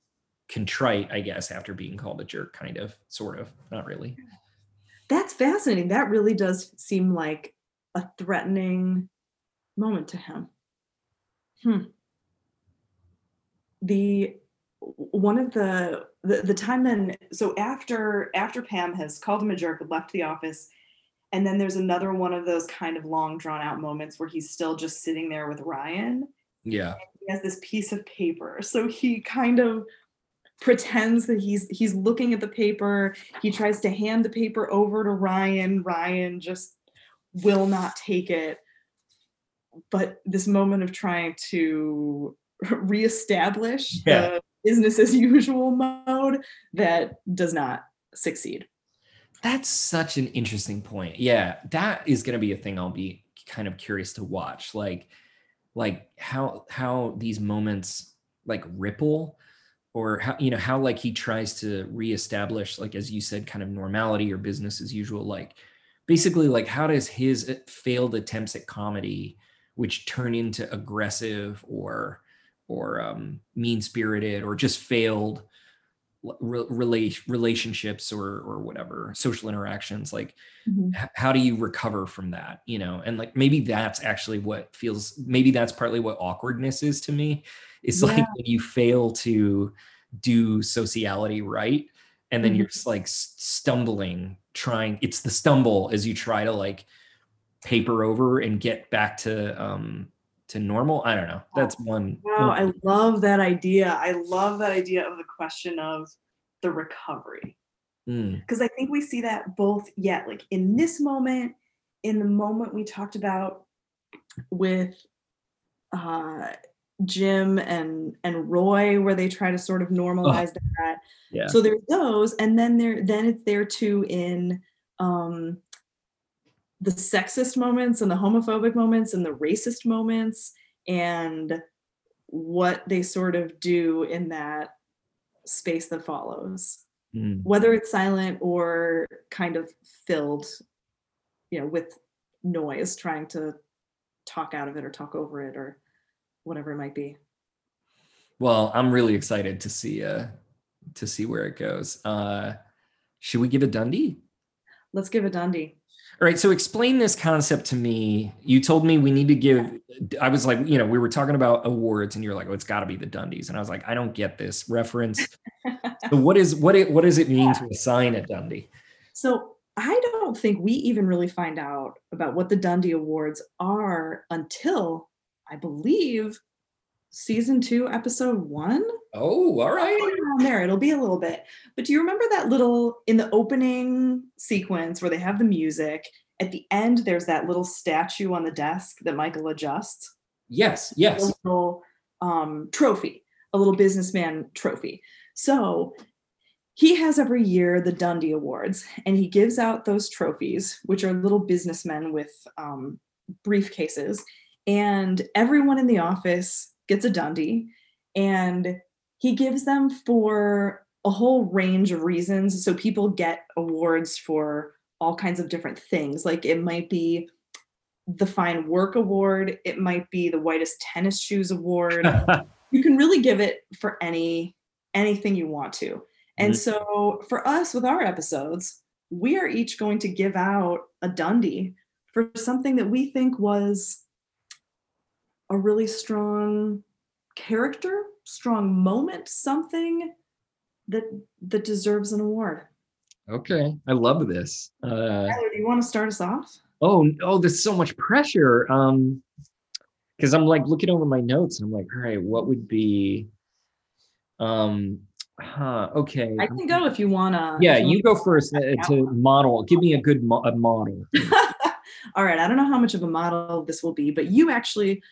contrite, I guess, after being called a jerk, kind of, sort of, not really. That's fascinating. That really does seem like a threatening moment to him. Hmm. The one of the, the the time then so after after Pam has called him a jerk left the office, and then there's another one of those kind of long drawn out moments where he's still just sitting there with Ryan. Yeah. He has this piece of paper. So he kind of pretends that he's he's looking at the paper. He tries to hand the paper over to Ryan. Ryan just will not take it. But this moment of trying to reestablish yeah. the business as usual mode that does not succeed. That's such an interesting point. Yeah, that is going to be a thing I'll be kind of curious to watch. Like, like how how these moments like ripple, or how you know how like he tries to reestablish, like as you said, kind of normality or business as usual. Like, basically, like how does his failed attempts at comedy, which turn into aggressive or or um, mean spirited or just failed re- rela- relationships or or whatever social interactions like Mhm. h- how do you recover from that you know and like maybe that's actually what feels maybe that's partly what awkwardness is to me it's like when you fail to do sociality right and then Mhm. you're just like stumbling trying it's the stumble as you try to like paper over and get back to um to normal i don't know that's one Wow, I love that idea. I love that idea of the question of the recovery. Mm, Because I think we see that both, yeah, like in this moment, in the moment we talked about with uh Jim and and Roy, where they try to sort of normalize that. yeah So there's those, and then there then it's there too in um the sexist moments and the homophobic moments and the racist moments and what they sort of do in that space that follows Mm. whether it's silent or kind of filled you know with noise trying to talk out of it or talk over it or whatever it might be Well, I'm really excited to see uh to see where it goes. Uh should we give it Dundie? let's give it dundie All right, so explain this concept to me. You told me we need to give I was like, you know, we were talking about awards and you're like, "Oh, it's got to be the Dundies." And I was like, "I don't get this reference." so what is what it what does it mean to assign a Dundie? So I don't think we even really find out about what the Dundie Awards are until I believe season two, episode one. Oh, all right. Around there, it'll be a little bit. But do you remember that little in the opening sequence where they have the music? At the end, there's that little statue on the desk that Michael adjusts. Yes, a yes. little um, trophy, a little businessman trophy. So he has every year the Dundie Awards, and he gives out those trophies, which are little businessmen with um, briefcases. And everyone in the office gets a Dundie, and he gives them for a whole range of reasons. So people get awards for all kinds of different things. Like it might be the Fine Work Award. It might be the Whitest Tennis Shoes Award. you can really give it for any anything you want to. And Mhm. so for us with our episodes, we are each going to give out a Dundie for something that we think was a really strong character, strong moment, something that that deserves an award. okay. I love this. Uh Tyler, do you want to start us off? oh oh there's so much pressure um because i'm like looking over my notes and i'm like all right what would be um huh okay I can go if you wanna. yeah wanna you go first uh, to model give me a good mo- a model All right, I don't know how much of a model this will be, but you actually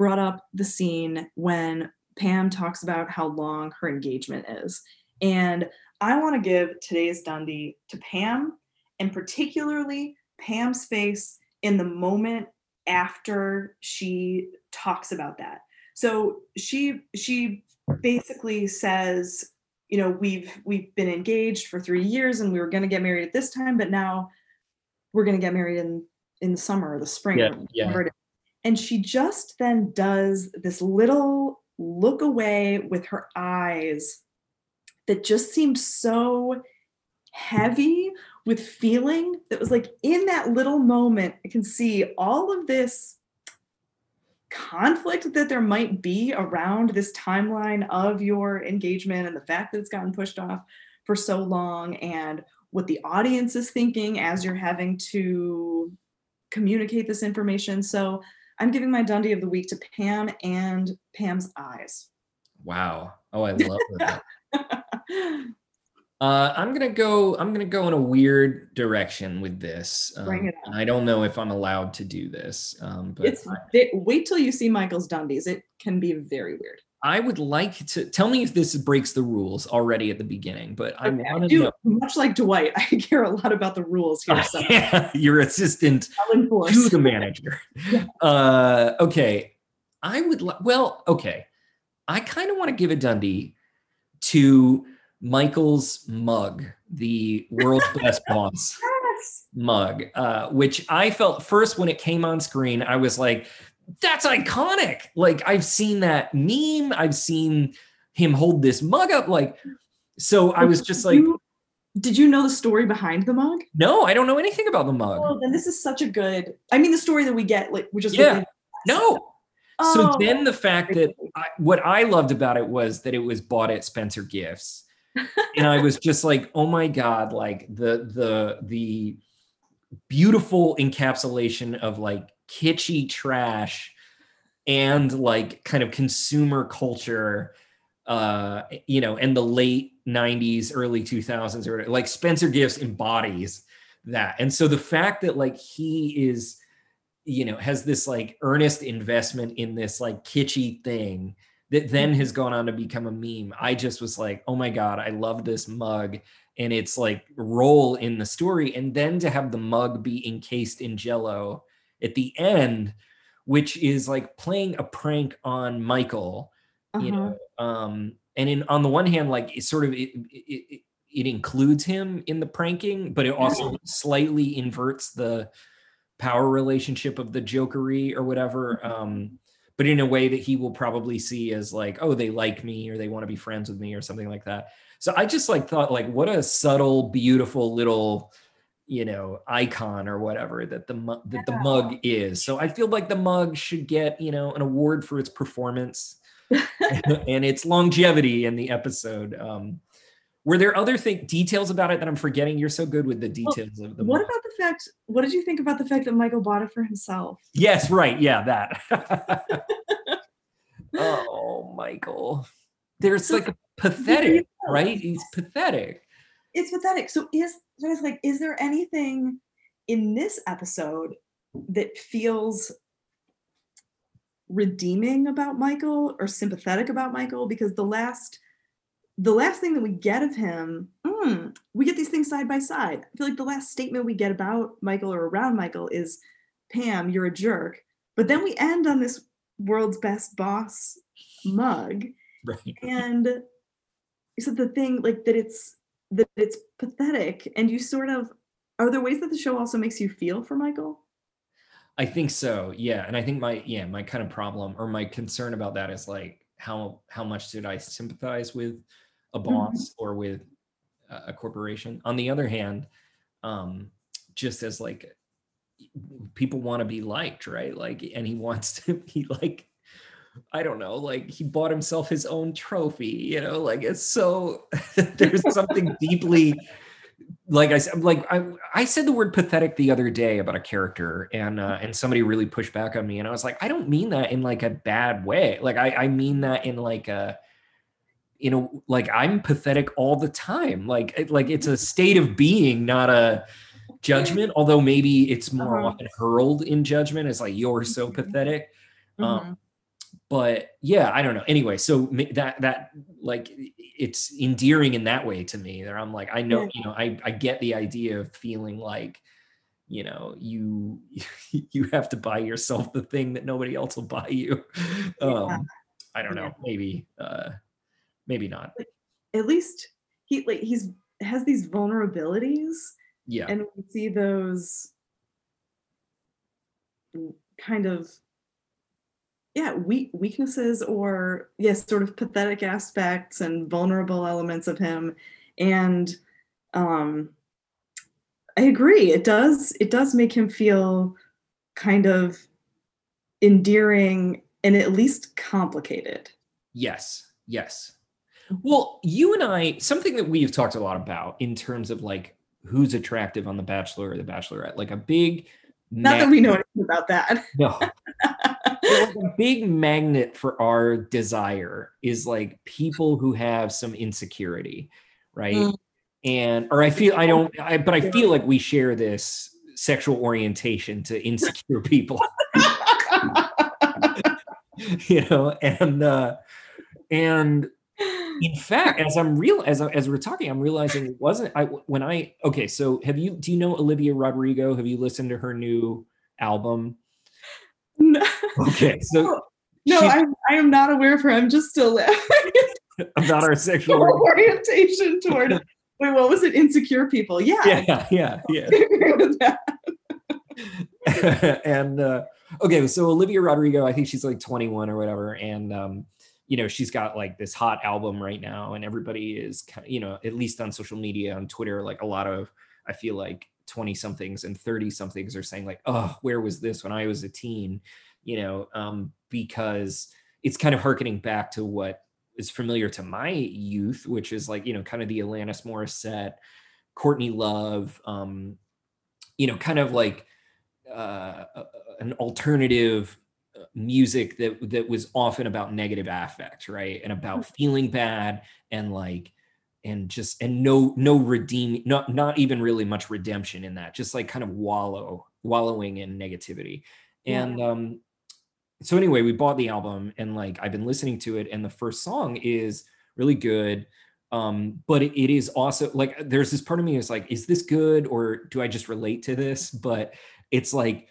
brought up the scene when Pam talks about how long her engagement is. And I want to give today's Dundie to Pam, and particularly Pam's face in the moment after she talks about that. So she she basically says, you know, we've we've been engaged for 3 years and we were going to get married at this time, but now we're going to get married in in the summer or the spring. Yeah, yeah. And she just then does this little look away with her eyes that just seemed so heavy with feeling that was like in that little moment, I can see all of this conflict that there might be around this timeline of your engagement and the fact that it's gotten pushed off for so long and what the audience is thinking as you're having to communicate this information. So I'm giving my Dundie of the week to Pam and Pam's eyes. wow oh i love that uh i'm gonna go i'm gonna go in a weird direction with this um, Bring it i don't know if i'm allowed to do this um but it's ve- wait till you see Michael's Dundies. It can be very weird. I would like to tell me if this breaks the rules already at the beginning, but I Okay, want to do know. much like Dwight. I care a lot about the rules here. So Your assistant to the manager. Yeah. Uh, okay. I would, li- well, okay. I kind of want to give a Dundie to Michael's mug, the world's best boss Yes. mug, uh, which I felt first when it came on screen, I was like, that's iconic. Like I've seen that meme, I've seen him hold this mug up. Like, so I was just like, you- did you know the story behind the mug? no, I don't know anything about the mug. Oh, then this is such a good. I mean, the story that we get, like, which is Yeah. No. So Oh, then the fact that I, what I loved about it was that it was bought at Spencer Gifts. and I was just like, oh my God, like the the the beautiful encapsulation of like kitschy trash and like kind of consumer culture uh you know and the late 90s early 2000s or like spencer gifts embodies that. And so the fact that like he is you know has this like earnest investment in this like kitschy thing that then has gone on to become a meme i just was like oh my god i love this mug. And its like role in the story. And then to have the mug be encased in jello at the end which is like playing a prank on michael you uh-huh. know um and in on the one hand like it sort of it, it, it, it includes him in the pranking but it also slightly inverts the power relationship of the jokery or whatever um but in a way that he will probably see as like oh they like me or they want to be friends with me or something like that. So i just like thought like what a subtle beautiful little you know icon or whatever that the mu- that the mug is. So i feel like the mug should get you know an award for its performance and its longevity in the episode. Um were there other thing details about it that i'm forgetting? You're so good with the details of the What mug. about the fact? What did you think about the fact that Michael bought it for himself? yes right. Yeah that. Oh michael. There's like a pathetic right? He's pathetic. It's pathetic. So is I was like, is there anything in this episode that feels redeeming about Michael or sympathetic about Michael? Because the last the last thing that we get of him, mm, we get these things side by side. I feel like the last statement we get about Michael or around Michael is, Pam, you're a jerk. But then we end on this world's best boss mug. right And so the thing like that it's that it's pathetic and you sort of are there ways that the show also makes you feel for Michael? I think so. Yeah, and I think my yeah my kind of problem or my concern about that is like how how much did I sympathize with a boss or with a, a corporation? On the other hand, um, just as like people want to be liked, right? Like, and he wants to be like. I don't know, like he bought himself his own trophy, you know, like it's so there's something deeply like I said, like I, I said the word pathetic the other day about a character, and uh, and somebody really pushed back on me, and I was like, I don't mean that in like a bad way. Like I, I mean that in like a, you know, like I'm pathetic all the time. Like it, like it's a state of being, not a judgment. Although maybe it's more Uh-huh. often hurled in judgment. as like you're so Mhm. pathetic Mhm. um but yeah i don't know. Anyway so that that like it's endearing in that way to me that i'm like i know you know i i get the idea of feeling like you know you you have to buy yourself the thing that nobody else will buy you. Um i don't know. Yeah. maybe uh maybe not. At least he like he's has these vulnerabilities yeah. and we see those kind of yeah weak weaknesses or yes sort of pathetic aspects and vulnerable elements of him. And um i agree it does it does make him feel kind of endearing and at least complicated. Yes, yes. Well, you and I, something that we've talked a lot about in terms of like who's attractive on The Bachelor or The Bachelorette, like a big, not that we know anything about that. No, A big magnet for our desire is like people who have some insecurity, right? Mm. And or I feel I don't, I, but I feel like we share this sexual orientation to insecure people. you know and uh and in fact as i'm real as, I, as we're talking i'm realizing it wasn't i when i okay so have you do you know olivia rodrigo have you listened to her new album no, okay so no she- I, I am not aware of her. I'm just still laughing about our sexual orientation. toward wait what was it? Insecure people. Yeah, yeah yeah yeah. I agree with that. and uh okay so olivia rodrigo i think she's like 21 or whatever and um you know she's got like this hot album right now and everybody is you know at least on social media on twitter like a lot of i feel like 20 somethings and 30 somethings are saying like oh where was this when i was a teen you know um, because it's kind of harkening back to what is familiar to my youth which is like you know kind of the alanis morissette courtney love um, you know kind of like uh, an alternative music that that was often about negative affect right and about mm. feeling bad and like and just and no no redeem not not even really much redemption in that just like kind of wallow wallowing in negativity and yeah. um so anyway we bought the album and like i've been listening to it and the first song is really good um but it, it is also like there's this part of me is like is this good or do i just relate to this but it's like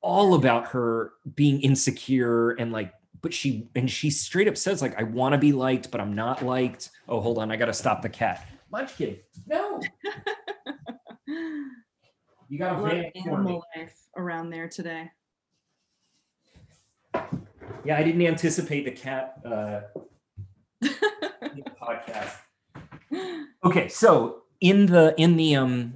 all about her being insecure and like but she and she straight up says like i want to be liked but i'm not liked. Oh hold on i gotta stop the cat. Munchkin no. You got a animal life around there today? Yeah i didn't anticipate the cat uh podcast. Okay so in the in the um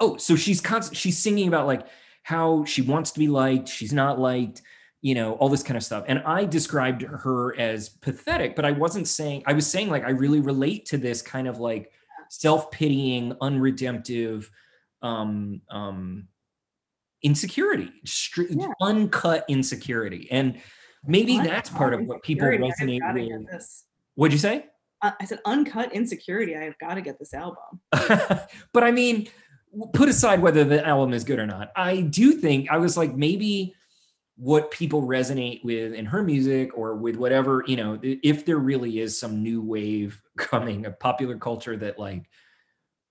oh so she's constant she's singing about like how she wants to be liked, she's not liked, you know, all this kind of stuff. And I described her as pathetic, but I wasn't saying, I was saying like, I really relate to this kind of like self pitying, unredemptive, um, um, insecurity, stri- yeah. uncut insecurity. And maybe that's part of what people resonate with. What'd you say? Uh, I said uncut insecurity. I have got to get this album. but I mean, put aside whether the album is good or not, I do think I was like maybe what people resonate with in her music or with whatever, you know, if there really is some new wave coming of popular culture that like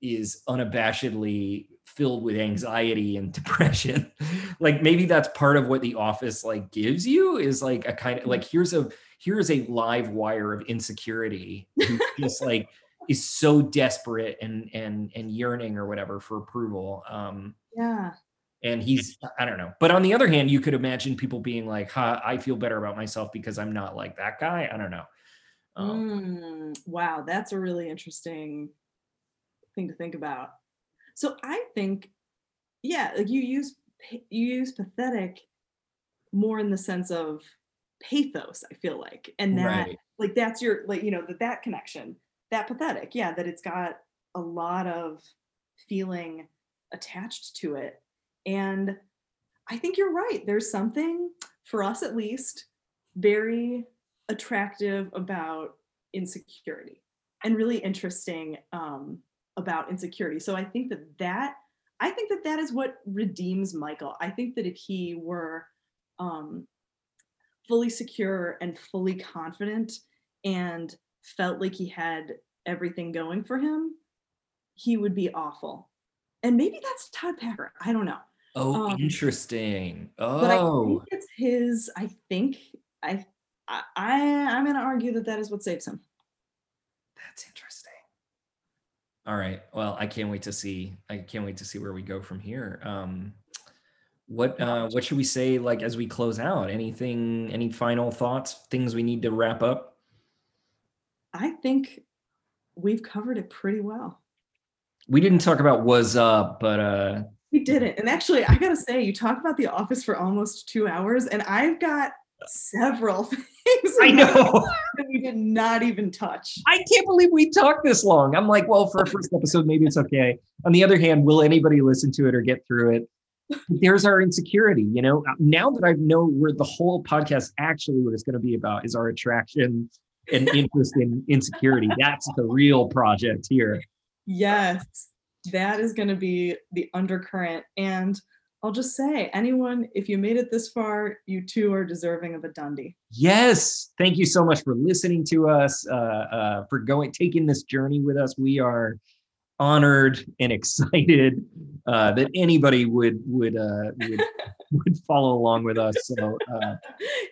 is unabashedly filled with anxiety and depression like maybe that's part of what the office like gives you is like a kind of like here's a here's a live wire of insecurity just like is so desperate and and and yearning or whatever for approval um yeah and he's i don't know. But on the other hand you could imagine people being like huh, i feel better about myself because i'm not like that guy. I don't know. Um, mm, wow that's a really interesting thing to think about. So i think yeah like you use you use pathetic more in the sense of pathos i feel like and that right. like that's your like you know that that connection that pathetic yeah that it's got a lot of feeling attached to it and i think you're right there's something for us at least very attractive about insecurity and really interesting um, about insecurity so i think that that i think that that is what redeems michael i think that if he were um, fully secure and fully confident and felt like he had everything going for him, he would be awful. And maybe that's Todd Packer. I don't know. Oh, um, interesting. Oh, but I think it's his. I think I, I, I'm going to argue that that is what saves him. That's interesting. All right. Well, I can't wait to see. I can't wait to see where we go from here. Um, what uh, what should we say like as we close out? Anything? Any final thoughts? Things we need to wrap up? I think we've covered it pretty well. We didn't talk about was up, but uh we didn't. And actually, I gotta say, you talk about the office for almost two hours, and I've got several things I know that we did not even touch. I can't believe we talked this long. I'm like, well, for a first episode, maybe it's okay. On the other hand, will anybody listen to it or get through it? There's our insecurity, you know. Uh, now that I know where the whole podcast actually what it's going to be about is our attraction and interest in insecurity. That's the real project here. Yes, that is going to be the undercurrent. And I'll just say, anyone, if you made it this far, you too are deserving of a Dundie. Yes. Thank you so much for listening to us, uh, uh, for going, taking this journey with us. We are honored and excited uh, that anybody would would uh, would, would follow along with us. So uh,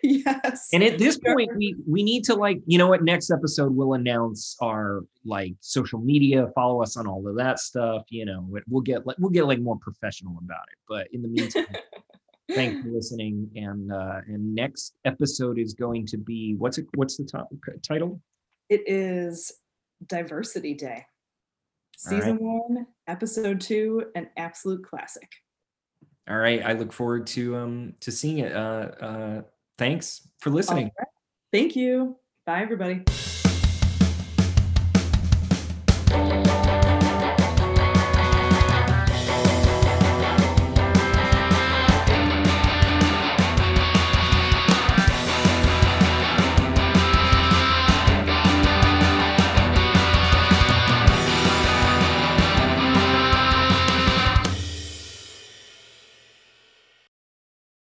yes. And at this point, we we need to like you know what next episode we'll announce our like social media. Follow us on all of that stuff. You know, we'll get like we'll get like more professional about it. But in the meantime. Thanks for listening. And uh, and next episode is going to be what's it? What's the top, title? It is Diversity Day. Season one, episode two, an absolute classic. All right. I look forward to um to seeing it. Uh uh thanks for listening. Right. Thank you. Bye everybody.